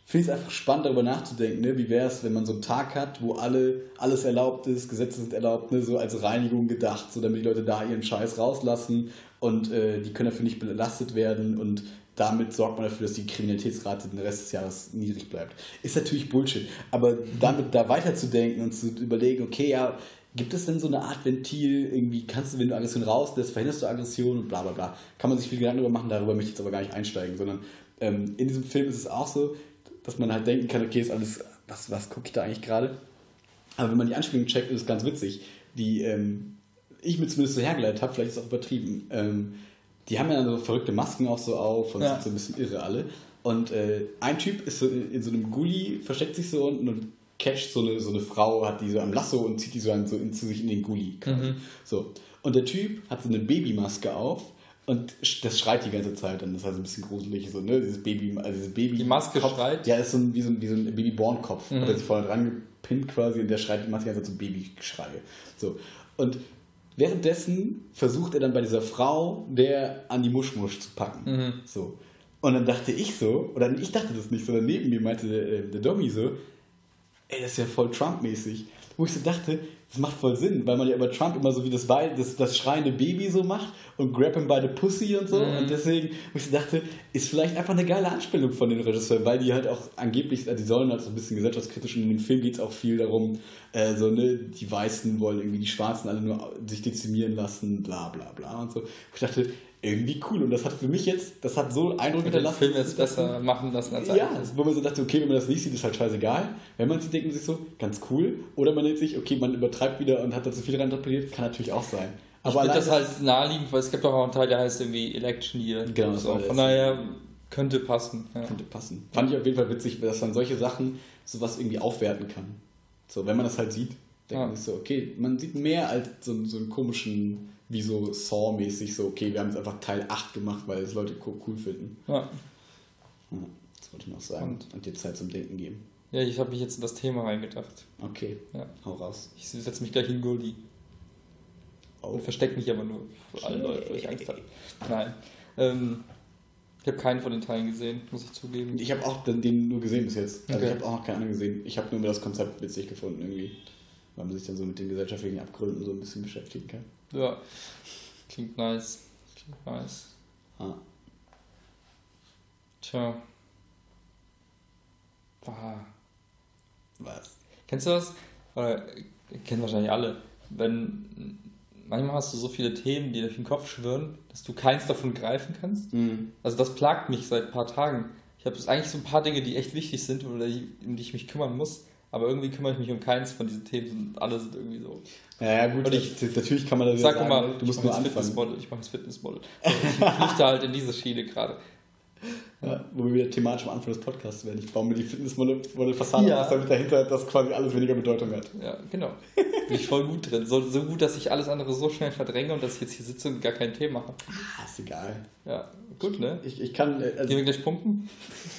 finde ich es einfach spannend, darüber nachzudenken. Ne? Wie wäre es, wenn man so einen Tag hat, wo alle, alles erlaubt ist, Gesetze sind erlaubt, ne? so als Reinigung gedacht, so damit die Leute da ihren Scheiß rauslassen und äh, die können dafür nicht belastet werden und damit sorgt man dafür, dass die Kriminalitätsrate den Rest des Jahres niedrig bleibt. Ist natürlich Bullshit, aber damit da weiterzudenken und zu überlegen, okay, ja, gibt es denn so eine Art Ventil, irgendwie kannst du, wenn du Aggression rauslässt, verhinderst du Aggression und bla bla bla. Kann man sich viel Gedanken darüber machen, darüber möchte ich jetzt aber gar nicht einsteigen, sondern ähm, in diesem Film ist es auch so, dass man halt denken kann, okay, ist alles, was, was gucke ich da eigentlich gerade? Aber wenn man die Anspielung checkt, ist es ganz witzig. Die, ähm, ich mir zumindest so hergeleitet habe, vielleicht ist es auch übertrieben, ähm, die haben ja so verrückte Masken auch so auf und ja. sind so ein bisschen irre alle. Und äh, ein Typ ist so in, in, so einem Gully, versteckt sich so unten und catcht so eine, so eine Frau, hat die so am Lasso und zieht die so, an, so in, zu sich in den Gully. Mhm. So. Und der Typ hat so eine Babymaske auf und das schreit die ganze Zeit und das ist halt so ein bisschen gruselig, so, ne? Dieses Baby, also dieses Baby. Die Maske Kopf, schreit? Ja, ist so ein, wie so ein, wie so ein Babyborn-Kopf. Mhm. Hat er sich vorne dran gepinnt quasi und der schreit, die macht die ganze Zeit so Babygeschreie. So. Und währenddessen versucht er dann bei dieser Frau, der an die Muschmusch zu packen. Mhm. So. Und dann dachte ich so, oder ich dachte das nicht, sondern neben mir meinte der, äh, der Dommy so, ey, das ist ja voll Trump-mäßig. Wo ich so dachte, das macht voll Sinn, weil man ja über Trump immer so wie das, das, das schreiende Baby so macht und grab him by the pussy und so. Mhm. Und deswegen, wo ich dachte, ist vielleicht einfach eine geile Anspielung von den Regisseuren, weil die halt auch angeblich, also die sollen halt so ein bisschen gesellschaftskritisch und in dem Film geht es auch viel darum, äh, so, ne, die Weißen wollen irgendwie die Schwarzen alle nur sich dezimieren lassen, bla bla bla und so. Ich dachte, irgendwie cool. Und das hat für mich jetzt, das hat so Eindruck hinterlassen. Den Film jetzt besser machen lassen als Ja, wo man so dachte, okay, wenn man das nicht sieht, ist halt scheißegal. Wenn man sieht, denkt man sich so, ganz cool. Oder man denkt sich, okay, man übertreibt wieder und hat da zu viel reinterpretiert, kann natürlich auch sein. Aber ich finde das halt naheliegend, weil es gibt auch einen Teil, der heißt irgendwie Election Year. Genau, so. Von daher könnte passen. Ja. Könnte passen. Fand ich auf jeden Fall witzig, dass man solche Sachen sowas irgendwie aufwerten kann. So, wenn man das halt sieht, denkt ja. man sich so, okay, man sieht mehr als so, so einen komischen wie so Saw-mäßig, so, okay, wir haben jetzt einfach Teil 8 gemacht, weil es Leute cool finden. Ja. Das wollte ich noch sagen. Und, und dir Zeit zum Denken geben. Ja, ich habe mich jetzt in das Thema reingedacht. Okay. Ja. Hau raus. Ich setze mich gleich in Guldi. Oh. Und verstecke mich aber nur für alle Leute, weil ich Angst habe. Nein. Ähm, ich habe keinen von den Teilen gesehen, muss ich zugeben. Ich habe auch den nur gesehen bis jetzt. Also okay. ich habe auch noch keinen gesehen. Ich habe nur das Konzept witzig gefunden irgendwie. Weil man sich dann so mit den gesellschaftlichen Abgründen so ein bisschen beschäftigen kann. Ja, klingt nice. Klingt nice. Ah. Tja. Ah. Was? Kennst du das? Oder kennen wahrscheinlich alle. Wenn manchmal hast du so viele Themen, die durch den Kopf schwirren, dass du keins davon greifen kannst. Mhm. Also das plagt mich seit ein paar Tagen. Ich habe eigentlich so ein paar Dinge, die echt wichtig sind oder die, um die ich mich kümmern muss. Aber irgendwie kümmere ich mich um keins von diesen Themen und alle sind irgendwie so. Ja, ja gut, ich, natürlich kann man das sag sagen, mal, du musst nur anfangen. Fitnessmodel, ich mache das Fitnessmodel. ich flüchte halt in diese Schiene gerade. Ja, wo wir wieder thematisch am Anfang des Podcasts werden. Ich baue mir die Fitnessmodel-Fassade ja. aus, damit dahinter das quasi alles weniger Bedeutung hat. Ja, genau. Bin ich voll gut drin. So, so gut, dass ich alles andere so schnell verdränge und dass ich jetzt hier sitze und gar kein Thema habe. Ah, ist egal. Ja, gut, ne? Ich, ich kann. Äh, also, Gehen wir gleich pumpen?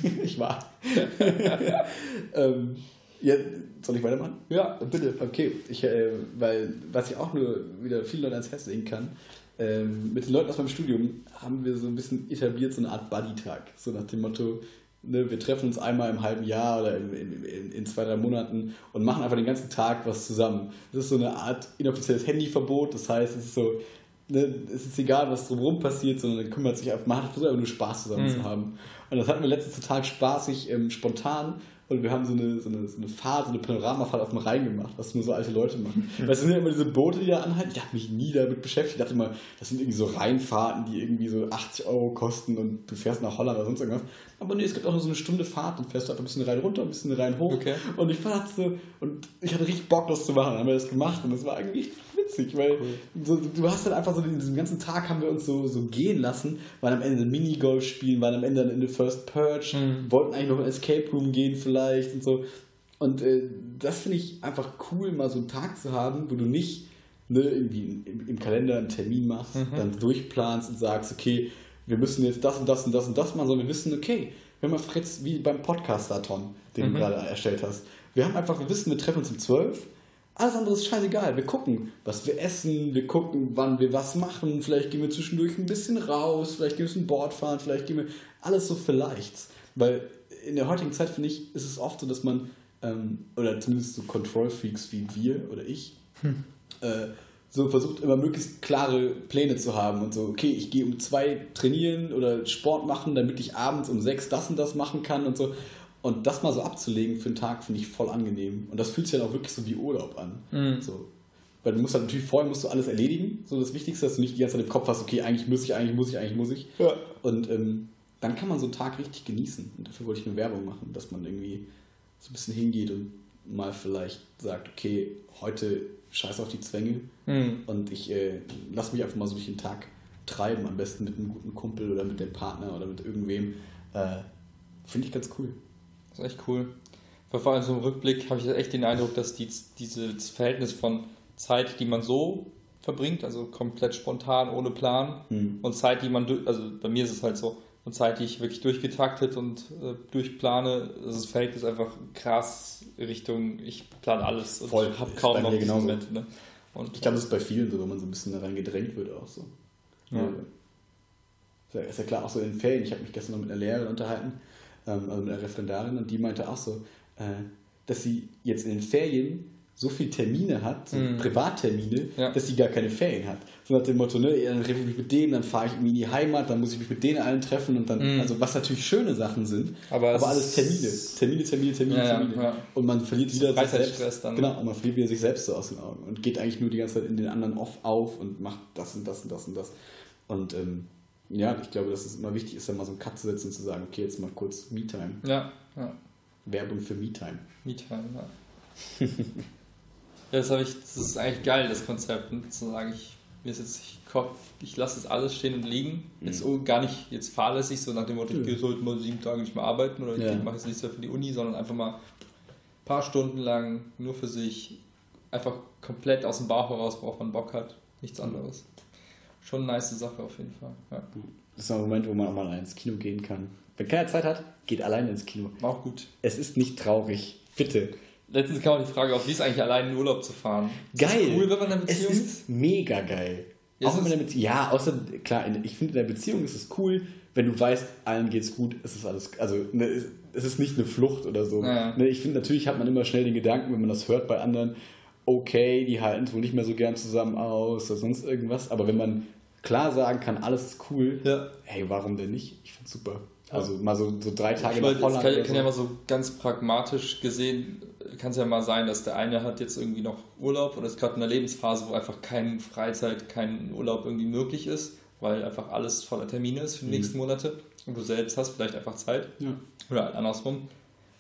ich war. ähm, ja, soll ich weitermachen? Ja, bitte. Okay, ich, äh, weil was ich auch nur wieder vielen Leuten ans Herz legen kann, ähm, mit den Leuten aus meinem Studium haben wir so ein bisschen etabliert, so eine Art Buddy-Tag. So nach dem Motto, ne, wir treffen uns einmal im halben Jahr oder in, in, in, zwei, drei Monaten und machen einfach den ganzen Tag was zusammen. Das ist so eine Art inoffizielles Handyverbot, das heißt, es ist so, ne, es ist egal, was drumherum passiert, sondern man kümmert sich einfach, man hat einfach nur Spaß zusammen mhm. zu haben. Und das hatten wir letztens total spaßig, ähm, spontan und wir haben so eine, so eine, so eine Fahrt, so eine Panoramafahrt auf dem Rhein gemacht, was nur so alte Leute machen. Weil es sind ja immer diese Boote, die da anhalten. Ich habe mich nie damit beschäftigt. Ich dachte immer, das sind irgendwie so Rheinfahrten, die irgendwie so 80 Euro kosten und du fährst nach Holland oder sonst irgendwas. aber nee, es gibt auch nur so eine Stunde Fahrt und fährst du einfach ein bisschen rein runter, ein bisschen rein hoch. Okay. Und ich fand so, und ich hatte richtig Bock, das zu machen. Dann haben wir das gemacht und das war eigentlich witzig, weil cool. so, du hast dann einfach so, in diesem ganzen Tag haben wir uns so, so gehen lassen, waren am Ende Minigolf spielen, waren am Ende dann in der First Purge, mhm. wollten eigentlich noch in Escape Room gehen vielleicht und so. Und äh, das finde ich einfach cool, mal so einen Tag zu haben, wo du nicht ne, irgendwie im, im Kalender einen Termin machst, mhm. dann durchplanst und sagst, okay, wir müssen jetzt das und das und das und das machen, sondern wir wissen, okay, wir haben einfach jetzt wie beim Podcastathon, den mhm. du gerade erstellt hast. Wir haben einfach, wir wissen, wir treffen uns um 12. Alles andere ist scheißegal. Wir gucken, was wir essen, wir gucken, wann wir was machen. Vielleicht gehen wir zwischendurch ein bisschen raus, vielleicht gehen wir ein Board fahren, vielleicht gehen wir. Alles so vielleicht. Weil in der heutigen Zeit, finde ich, ist es oft so, dass man, ähm, oder zumindest so Control-Freaks wie wir oder ich, hm. äh, so versucht immer möglichst klare Pläne zu haben und so, okay, ich gehe um zwei trainieren oder Sport machen, damit ich abends um sechs das und das machen kann und so. Und das mal so abzulegen für einen Tag finde ich voll angenehm. Und das fühlt sich dann auch wirklich so wie Urlaub an. Mhm. So. Weil du musst halt natürlich vorher musst du alles erledigen. So das Wichtigste, dass du nicht die ganze Zeit im Kopf hast, okay, eigentlich muss ich, eigentlich muss ich, eigentlich muss ich. Ja. Und ähm, dann kann man so einen Tag richtig genießen. Und dafür wollte ich eine Werbung machen, dass man irgendwie so ein bisschen hingeht und mal vielleicht sagt, okay, heute scheiß auf die Zwänge mhm. und ich äh, lasse mich einfach mal so durch den Tag treiben, am besten mit einem guten Kumpel oder mit dem Partner oder mit irgendwem. Äh, Finde ich ganz cool. Das ist echt cool. Vor allem so im Rückblick habe ich echt den Eindruck, dass die, dieses Verhältnis von Zeit, die man so verbringt, also komplett spontan, ohne Plan, mhm. und Zeit, die man, also bei mir ist es halt so, und Zeit, die ich wirklich durchgetaktet und äh, durchplane, das Verhältnis einfach krass Richtung, ich plane alles und Voll. habe kaum noch diesen Moment. Ne? Und ich glaube, das ist bei vielen so, wenn man so ein bisschen da rein gedrängt wird auch so. Ja. ja. Ist ja klar, auch so in Ferien. Ich habe mich gestern noch mit einer Lehrerin unterhalten, ähm, also mit einer Referendarin, und die meinte auch so, äh, dass sie jetzt in den Ferien so viele Termine hat, so mm. Privattermine, ja. dass sie gar keine Ferien hat. So nach dem Motto, ne, dann treffe ich mich mit denen, dann fahre ich in die Heimat, dann muss ich mich mit denen allen treffen und dann, mm. also was natürlich schöne Sachen sind, aber, aber alles Termine. Termine, Termine, Termine, ja, Termine. Ja, und man verliert wieder sich selbst. Dann. Genau, und man verliert wieder sich selbst so aus den Augen und geht eigentlich nur die ganze Zeit in den anderen off auf und macht das und das und das und das. Und ähm, ja, ich glaube, dass es immer wichtig ist, dann mal so einen Cut zu setzen und zu sagen, okay, jetzt mal kurz Me-Time. Ja, ja. Werbung für Me-Time. Me-Time, ja. Ja, das, ich, das ist eigentlich geil, das Konzept. Ne? Zu sagen, ich, mir ist jetzt, ich, ich lasse das alles stehen und liegen. Mhm. Jetzt gar nicht jetzt fahrlässig, so nach dem Motto, ich gehe heute mal sieben Tage nicht mehr arbeiten oder ja. ich mache jetzt nichts mehr für die Uni, sondern einfach mal ein paar Stunden lang nur für sich, einfach komplett aus dem Bauch heraus, worauf man Bock hat. Nichts anderes. Schon eine nice Sache auf jeden Fall. Ja. Das ist ein Moment, wo man auch mal ins Kino gehen kann. Wenn keiner Zeit hat, geht alleine ins Kino. Auch gut. Es ist nicht traurig. Bitte. Letztens kam auch die Frage auf, wie ist eigentlich allein in Urlaub zu fahren? Ist geil. Cool, wenn man in einer Beziehung es ist. ist mega geil. Ja, auch in Beziehung, ja, außer, klar, ich finde in der Beziehung ist es cool, wenn du weißt, allen geht's gut, ist es alles, also ne, es ist nicht eine Flucht oder so. Ja. Ne, ich finde, natürlich hat man immer schnell den Gedanken, wenn man das hört bei anderen, okay, die halten es wohl nicht mehr so gern zusammen aus oder sonst irgendwas, aber wenn man klar sagen kann, alles ist cool, ja. hey, warum denn nicht? Ich finde es super. Also mal so, so drei Tage nach Holland. Kann, kann so. ja mal so ganz pragmatisch gesehen, kann es ja mal sein, dass der eine hat jetzt irgendwie noch Urlaub oder ist gerade in einer Lebensphase, wo einfach keine Freizeit, kein Urlaub irgendwie möglich ist, weil einfach alles voller Termine ist für die mhm. nächsten Monate und du selbst hast vielleicht einfach Zeit. Ja. Oder halt andersrum.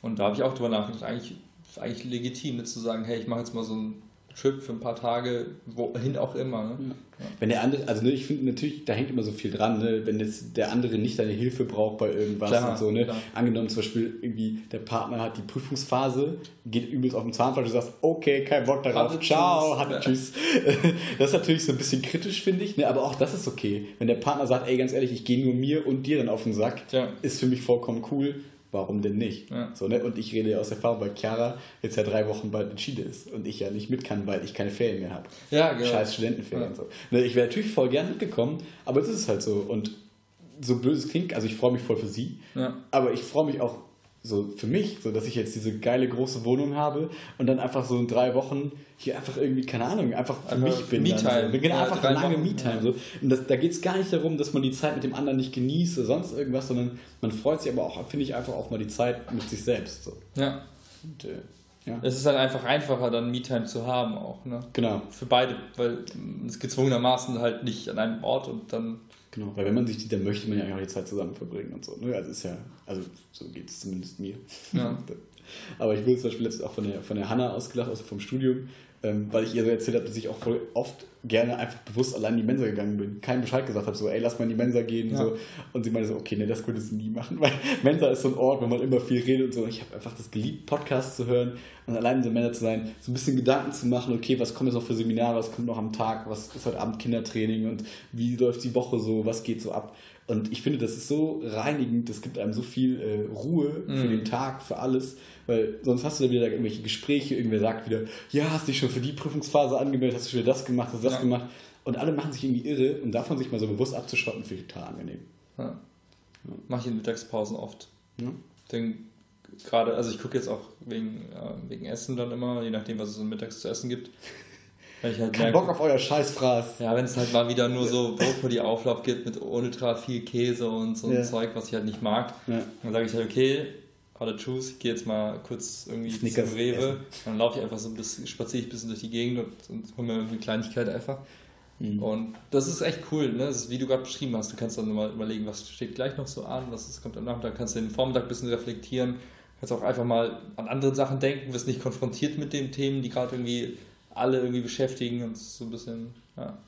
Und da habe ich auch drüber nachgedacht, eigentlich, eigentlich legitim, zu sagen, hey, ich mache jetzt mal so ein Trip für ein paar Tage, wohin auch immer. Ne? Ja. Wenn der andere, also ne, ich finde natürlich, da hängt immer so viel dran, ne? wenn jetzt der andere nicht deine Hilfe braucht bei irgendwas klar, und so. Ne? Angenommen zum Beispiel irgendwie der Partner hat die Prüfungsphase, geht übelst auf den Zahnfleisch und du sagst, okay, kein Bock darauf, hatte ciao, tschüss. hatte ja. tschüss. Das ist natürlich so ein bisschen kritisch, finde ich, ne? aber auch das ist okay. Wenn der Partner sagt, ey, ganz ehrlich, ich gehe nur mir und dir dann auf den Sack, ja. ist für mich vollkommen cool warum denn nicht? Ja. So, ne? Und ich rede ja aus Erfahrung, weil Chiara jetzt ja drei Wochen bald in Chile ist und ich ja nicht mit kann, weil ich keine Ferien mehr habe. Ja, genau. Scheiß Studentenferien. Ja. So. Ne, ich wäre natürlich voll gern mitgekommen, aber es ist halt so. Und so blöd es klingt, also ich freue mich voll für sie, ja. aber ich freue mich auch so für mich, so dass ich jetzt diese geile große Wohnung habe und dann einfach so in drei Wochen hier einfach irgendwie, keine Ahnung, einfach für einfach mich bin. Me-Time. So. Genau, ja, einfach lange Me-Time. So. Und das, da geht es gar nicht darum, dass man die Zeit mit dem anderen nicht genießt oder sonst irgendwas, sondern man freut sich aber auch, finde ich, einfach auch mal die Zeit mit sich selbst. So. Ja. Und, äh, Ja. Es ist halt einfach einfacher, dann Me-Time zu haben auch, ne? Genau. Für beide, weil es gezwungenermaßen halt nicht an einem Ort und dann. Genau, weil wenn man sich sieht, dann möchte man ja auch die Zeit zusammen verbringen und so. Ne? Also ist ja, also so geht es zumindest mir. Ja. Aber ich wurde zum Beispiel letztens auch von der, von der Hanna ausgelacht, also vom Studium, ähm, weil ich ihr so erzählt habe, dass ich auch voll oft gerne einfach bewusst allein in die Mensa gegangen bin. Keinen Bescheid gesagt habe, so, ey, lass mal in die Mensa gehen. Ja. So. Und sie meinte so, okay, nee, das könnte sie nie machen, weil Mensa ist so ein Ort, wo man immer viel redet und so. Und ich habe einfach das geliebt, Podcasts zu hören und allein in der Mensa zu sein, so ein bisschen Gedanken zu machen, okay, was kommt jetzt noch für Seminare, was kommt noch am Tag, was ist heute Abend Kindertraining und wie läuft die Woche so, was geht so ab. Und ich finde, das ist so reinigend, das gibt einem so viel äh, Ruhe für mm. den Tag, für alles. Weil sonst hast du da wieder irgendwelche Gespräche, irgendwer sagt wieder, ja, hast dich schon für die Prüfungsphase angemeldet, hast du schon wieder das gemacht, hast du das ja. gemacht. Und alle machen sich irgendwie irre und davon sich mal so bewusst abzuschotten, finde ich total angenehm. Ja. ja. Mache ich in Mittagspausen oft. Ja. Denn gerade, also ich gucke jetzt auch wegen, äh, wegen Essen dann immer, je nachdem, was es mittags zu essen gibt. Weil ich halt Kein merke, Bock auf euer Scheißfraß. Ja, wenn es halt mal wieder nur so Brokkoli-Auflauf gibt mit ultra viel Käse und so ja. ein Zeug, was ich halt nicht mag, ja. dann sage ich halt, okay, Order Choose, ich gehe jetzt mal kurz irgendwie Snickers zum Rewe, essen. dann laufe ich einfach so ein bisschen, spaziere ich ein bisschen durch die Gegend und, und hole mir eine Kleinigkeit einfach. Mhm. Und das ist echt cool, ne? Das ist, wie du gerade beschrieben hast. Du kannst dann mal überlegen, was steht gleich noch so an, was ist, kommt am Nachmittag, kannst du den Vormittag ein bisschen reflektieren, kannst auch einfach mal an andere Sachen denken, wirst nicht konfrontiert mit den Themen, die gerade irgendwie alle irgendwie beschäftigen und so ein bisschen, ja.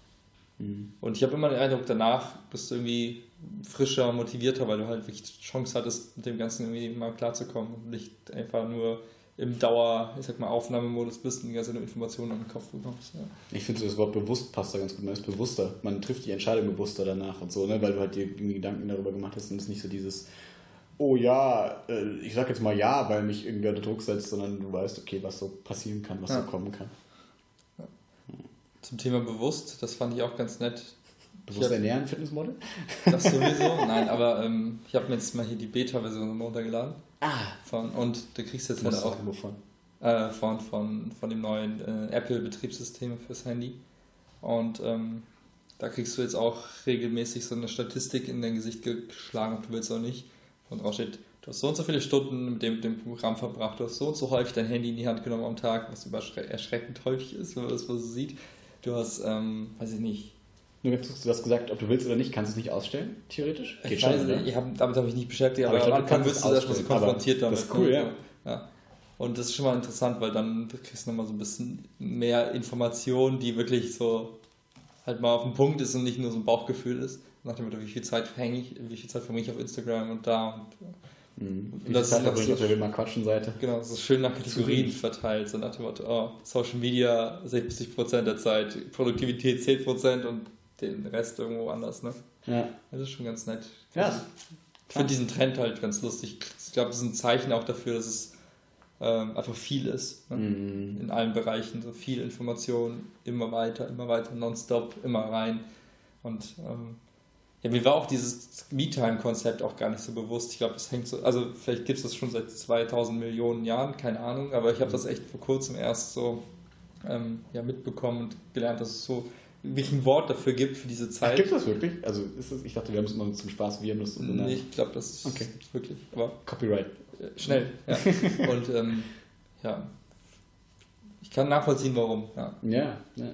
Mhm. Und ich habe immer den Eindruck, danach bist du irgendwie frischer, motivierter, weil du halt wirklich Chance hattest, mit dem Ganzen irgendwie mal klarzukommen und nicht einfach nur im Dauer, ich sag mal, Aufnahmemodus bist und die ganze Informationen im Kopf bekommst. Ja. Ich finde, das Wort bewusst passt da ganz gut. Man ist bewusster. Man trifft die Entscheidung bewusster danach und so, ne? weil du halt dir irgendwie Gedanken darüber gemacht hast und es nicht so dieses, oh ja, äh, ich sag jetzt mal ja, weil mich irgendwer unter Druck setzt, sondern du weißt, okay, was so passieren kann, was ja. so kommen kann. Zum Thema bewusst, das fand ich auch ganz nett. Bewusst ernähren, Fitnessmodel? Das sowieso, nein, aber ähm, ich habe mir jetzt mal hier die Beta-Version runtergeladen. Ah. Von, und du kriegst jetzt halt auch. Wovon? Äh, von, von, von dem neuen äh, Apple-Betriebssystem fürs Handy. Und ähm, da kriegst du jetzt auch regelmäßig so eine Statistik in dein Gesicht geschlagen, ob du willst oder nicht. Und drauf steht, du hast so und so viele Stunden mit dem, mit dem Programm verbracht, du hast so und so häufig dein Handy in die Hand genommen am Tag, was erschreckend häufig ist, wenn man das so sieht. Du hast, ähm, weiß ich nicht, nur jetzt du hast gesagt, ob du willst oder nicht, kannst du es nicht ausstellen, theoretisch? Geht ich schon, weiß, oder? ich hab, damit habe ich nicht beschäftigt, aber, aber am Anfang wirst du erstmal so konfrontiert damit. Das ist cool, ja. ja. Und das ist schon mal interessant, weil dann kriegst du nochmal so ein bisschen mehr Informationen, die wirklich so halt mal auf den Punkt ist und nicht nur so ein Bauchgefühl ist. Nach dem Motto, wie viel Zeit hänge ich, wie viel Zeit verbringe ich auf Instagram und da und Mhm. Und das Zeit verbringe ich auf der Will quatschen Seite. Genau, ist schön nach Kategorien verteilt. So nach dem Motto, oh, Social Media 60% der Zeit, Produktivität 10% und den Rest irgendwo anders, ne? Ja. Das ist schon ganz nett. Ja. Ich finde diesen Trend halt ganz lustig. Ich glaube, das ist ein Zeichen auch dafür, dass es ähm, einfach viel ist. Ne? Mhm. In allen Bereichen. So viel Information, immer weiter, immer weiter, nonstop, immer rein. Und ähm, ja, mir war auch dieses Me-Time-Konzept auch gar nicht so bewusst. Ich glaube, es hängt so, also vielleicht gibt es das schon seit 2000 Millionen Jahren, keine Ahnung, aber ich habe das echt vor kurzem erst so ähm, ja, mitbekommen und gelernt, dass es so wirklich ein Wort dafür gibt für diese Zeit. Gibt es das wirklich? Also ist das, ich dachte, wir haben es immer zum Spaß, wir haben das so. Nee, ich glaube, das ist okay. wirklich. Aber Copyright. Äh, schnell, ja. Und ähm, ja, ich kann nachvollziehen, warum. Ja, ja, ja, ja,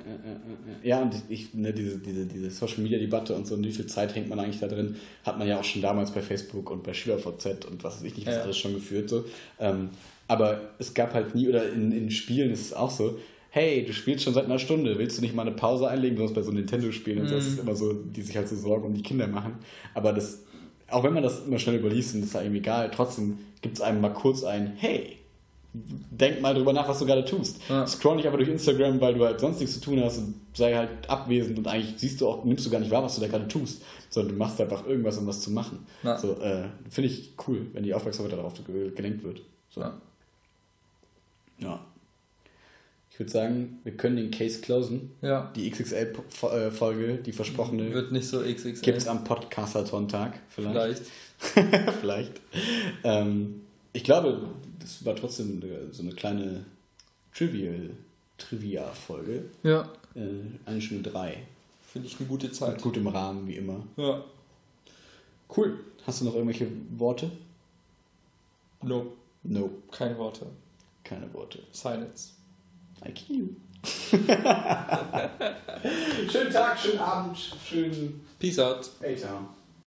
ja, und ich, ne, diese, diese, diese Social Media Debatte und so, und wie viel Zeit hängt man eigentlich da drin, hat man ja auch schon damals bei Facebook und bei SchülerVZ und was weiß ich nicht, was ja. alles schon geführt. So. Ähm, aber es gab halt nie, oder in, in Spielen ist es auch so, hey, du spielst schon seit einer Stunde, willst du nicht mal eine Pause einlegen? Besonders bei so Nintendo-Spielen und so, das ist mhm. immer so, die sich halt so Sorgen um die Kinder machen. Aber das, auch wenn man das immer schnell überliest und das ist irgendwie egal, trotzdem gibt es einem mal kurz ein, hey, denk mal drüber nach, was du gerade tust. Ja. Scroll nicht einfach durch Instagram, weil du halt sonst nichts zu tun hast und sei halt abwesend und eigentlich siehst du auch, nimmst du gar nicht wahr, was du da gerade tust, sondern du machst einfach irgendwas, um was zu machen. Ja. So, äh, finde ich cool, wenn die Aufmerksamkeit darauf gelenkt wird. So. Ja. ja. Ich würde sagen, wir können den Case closen. Ja. Die XXL-Folge, die versprochene. Wird nicht so XXL. Gibt es am Podcastathon-Tag vielleicht. Vielleicht. vielleicht. Ähm, ich glaube, das war trotzdem so eine kleine Trivial, Trivia-Folge. Ja. Äh, eine Stunde drei. Finde ich eine gute Zeit. Mit gutem Rahmen, wie immer. Ja. Cool. Hast du noch irgendwelche Worte? No. No. Keine Worte. Keine Worte. Silence. I kill you. schönen Tag, schönen Abend, schönen Peace out. Later.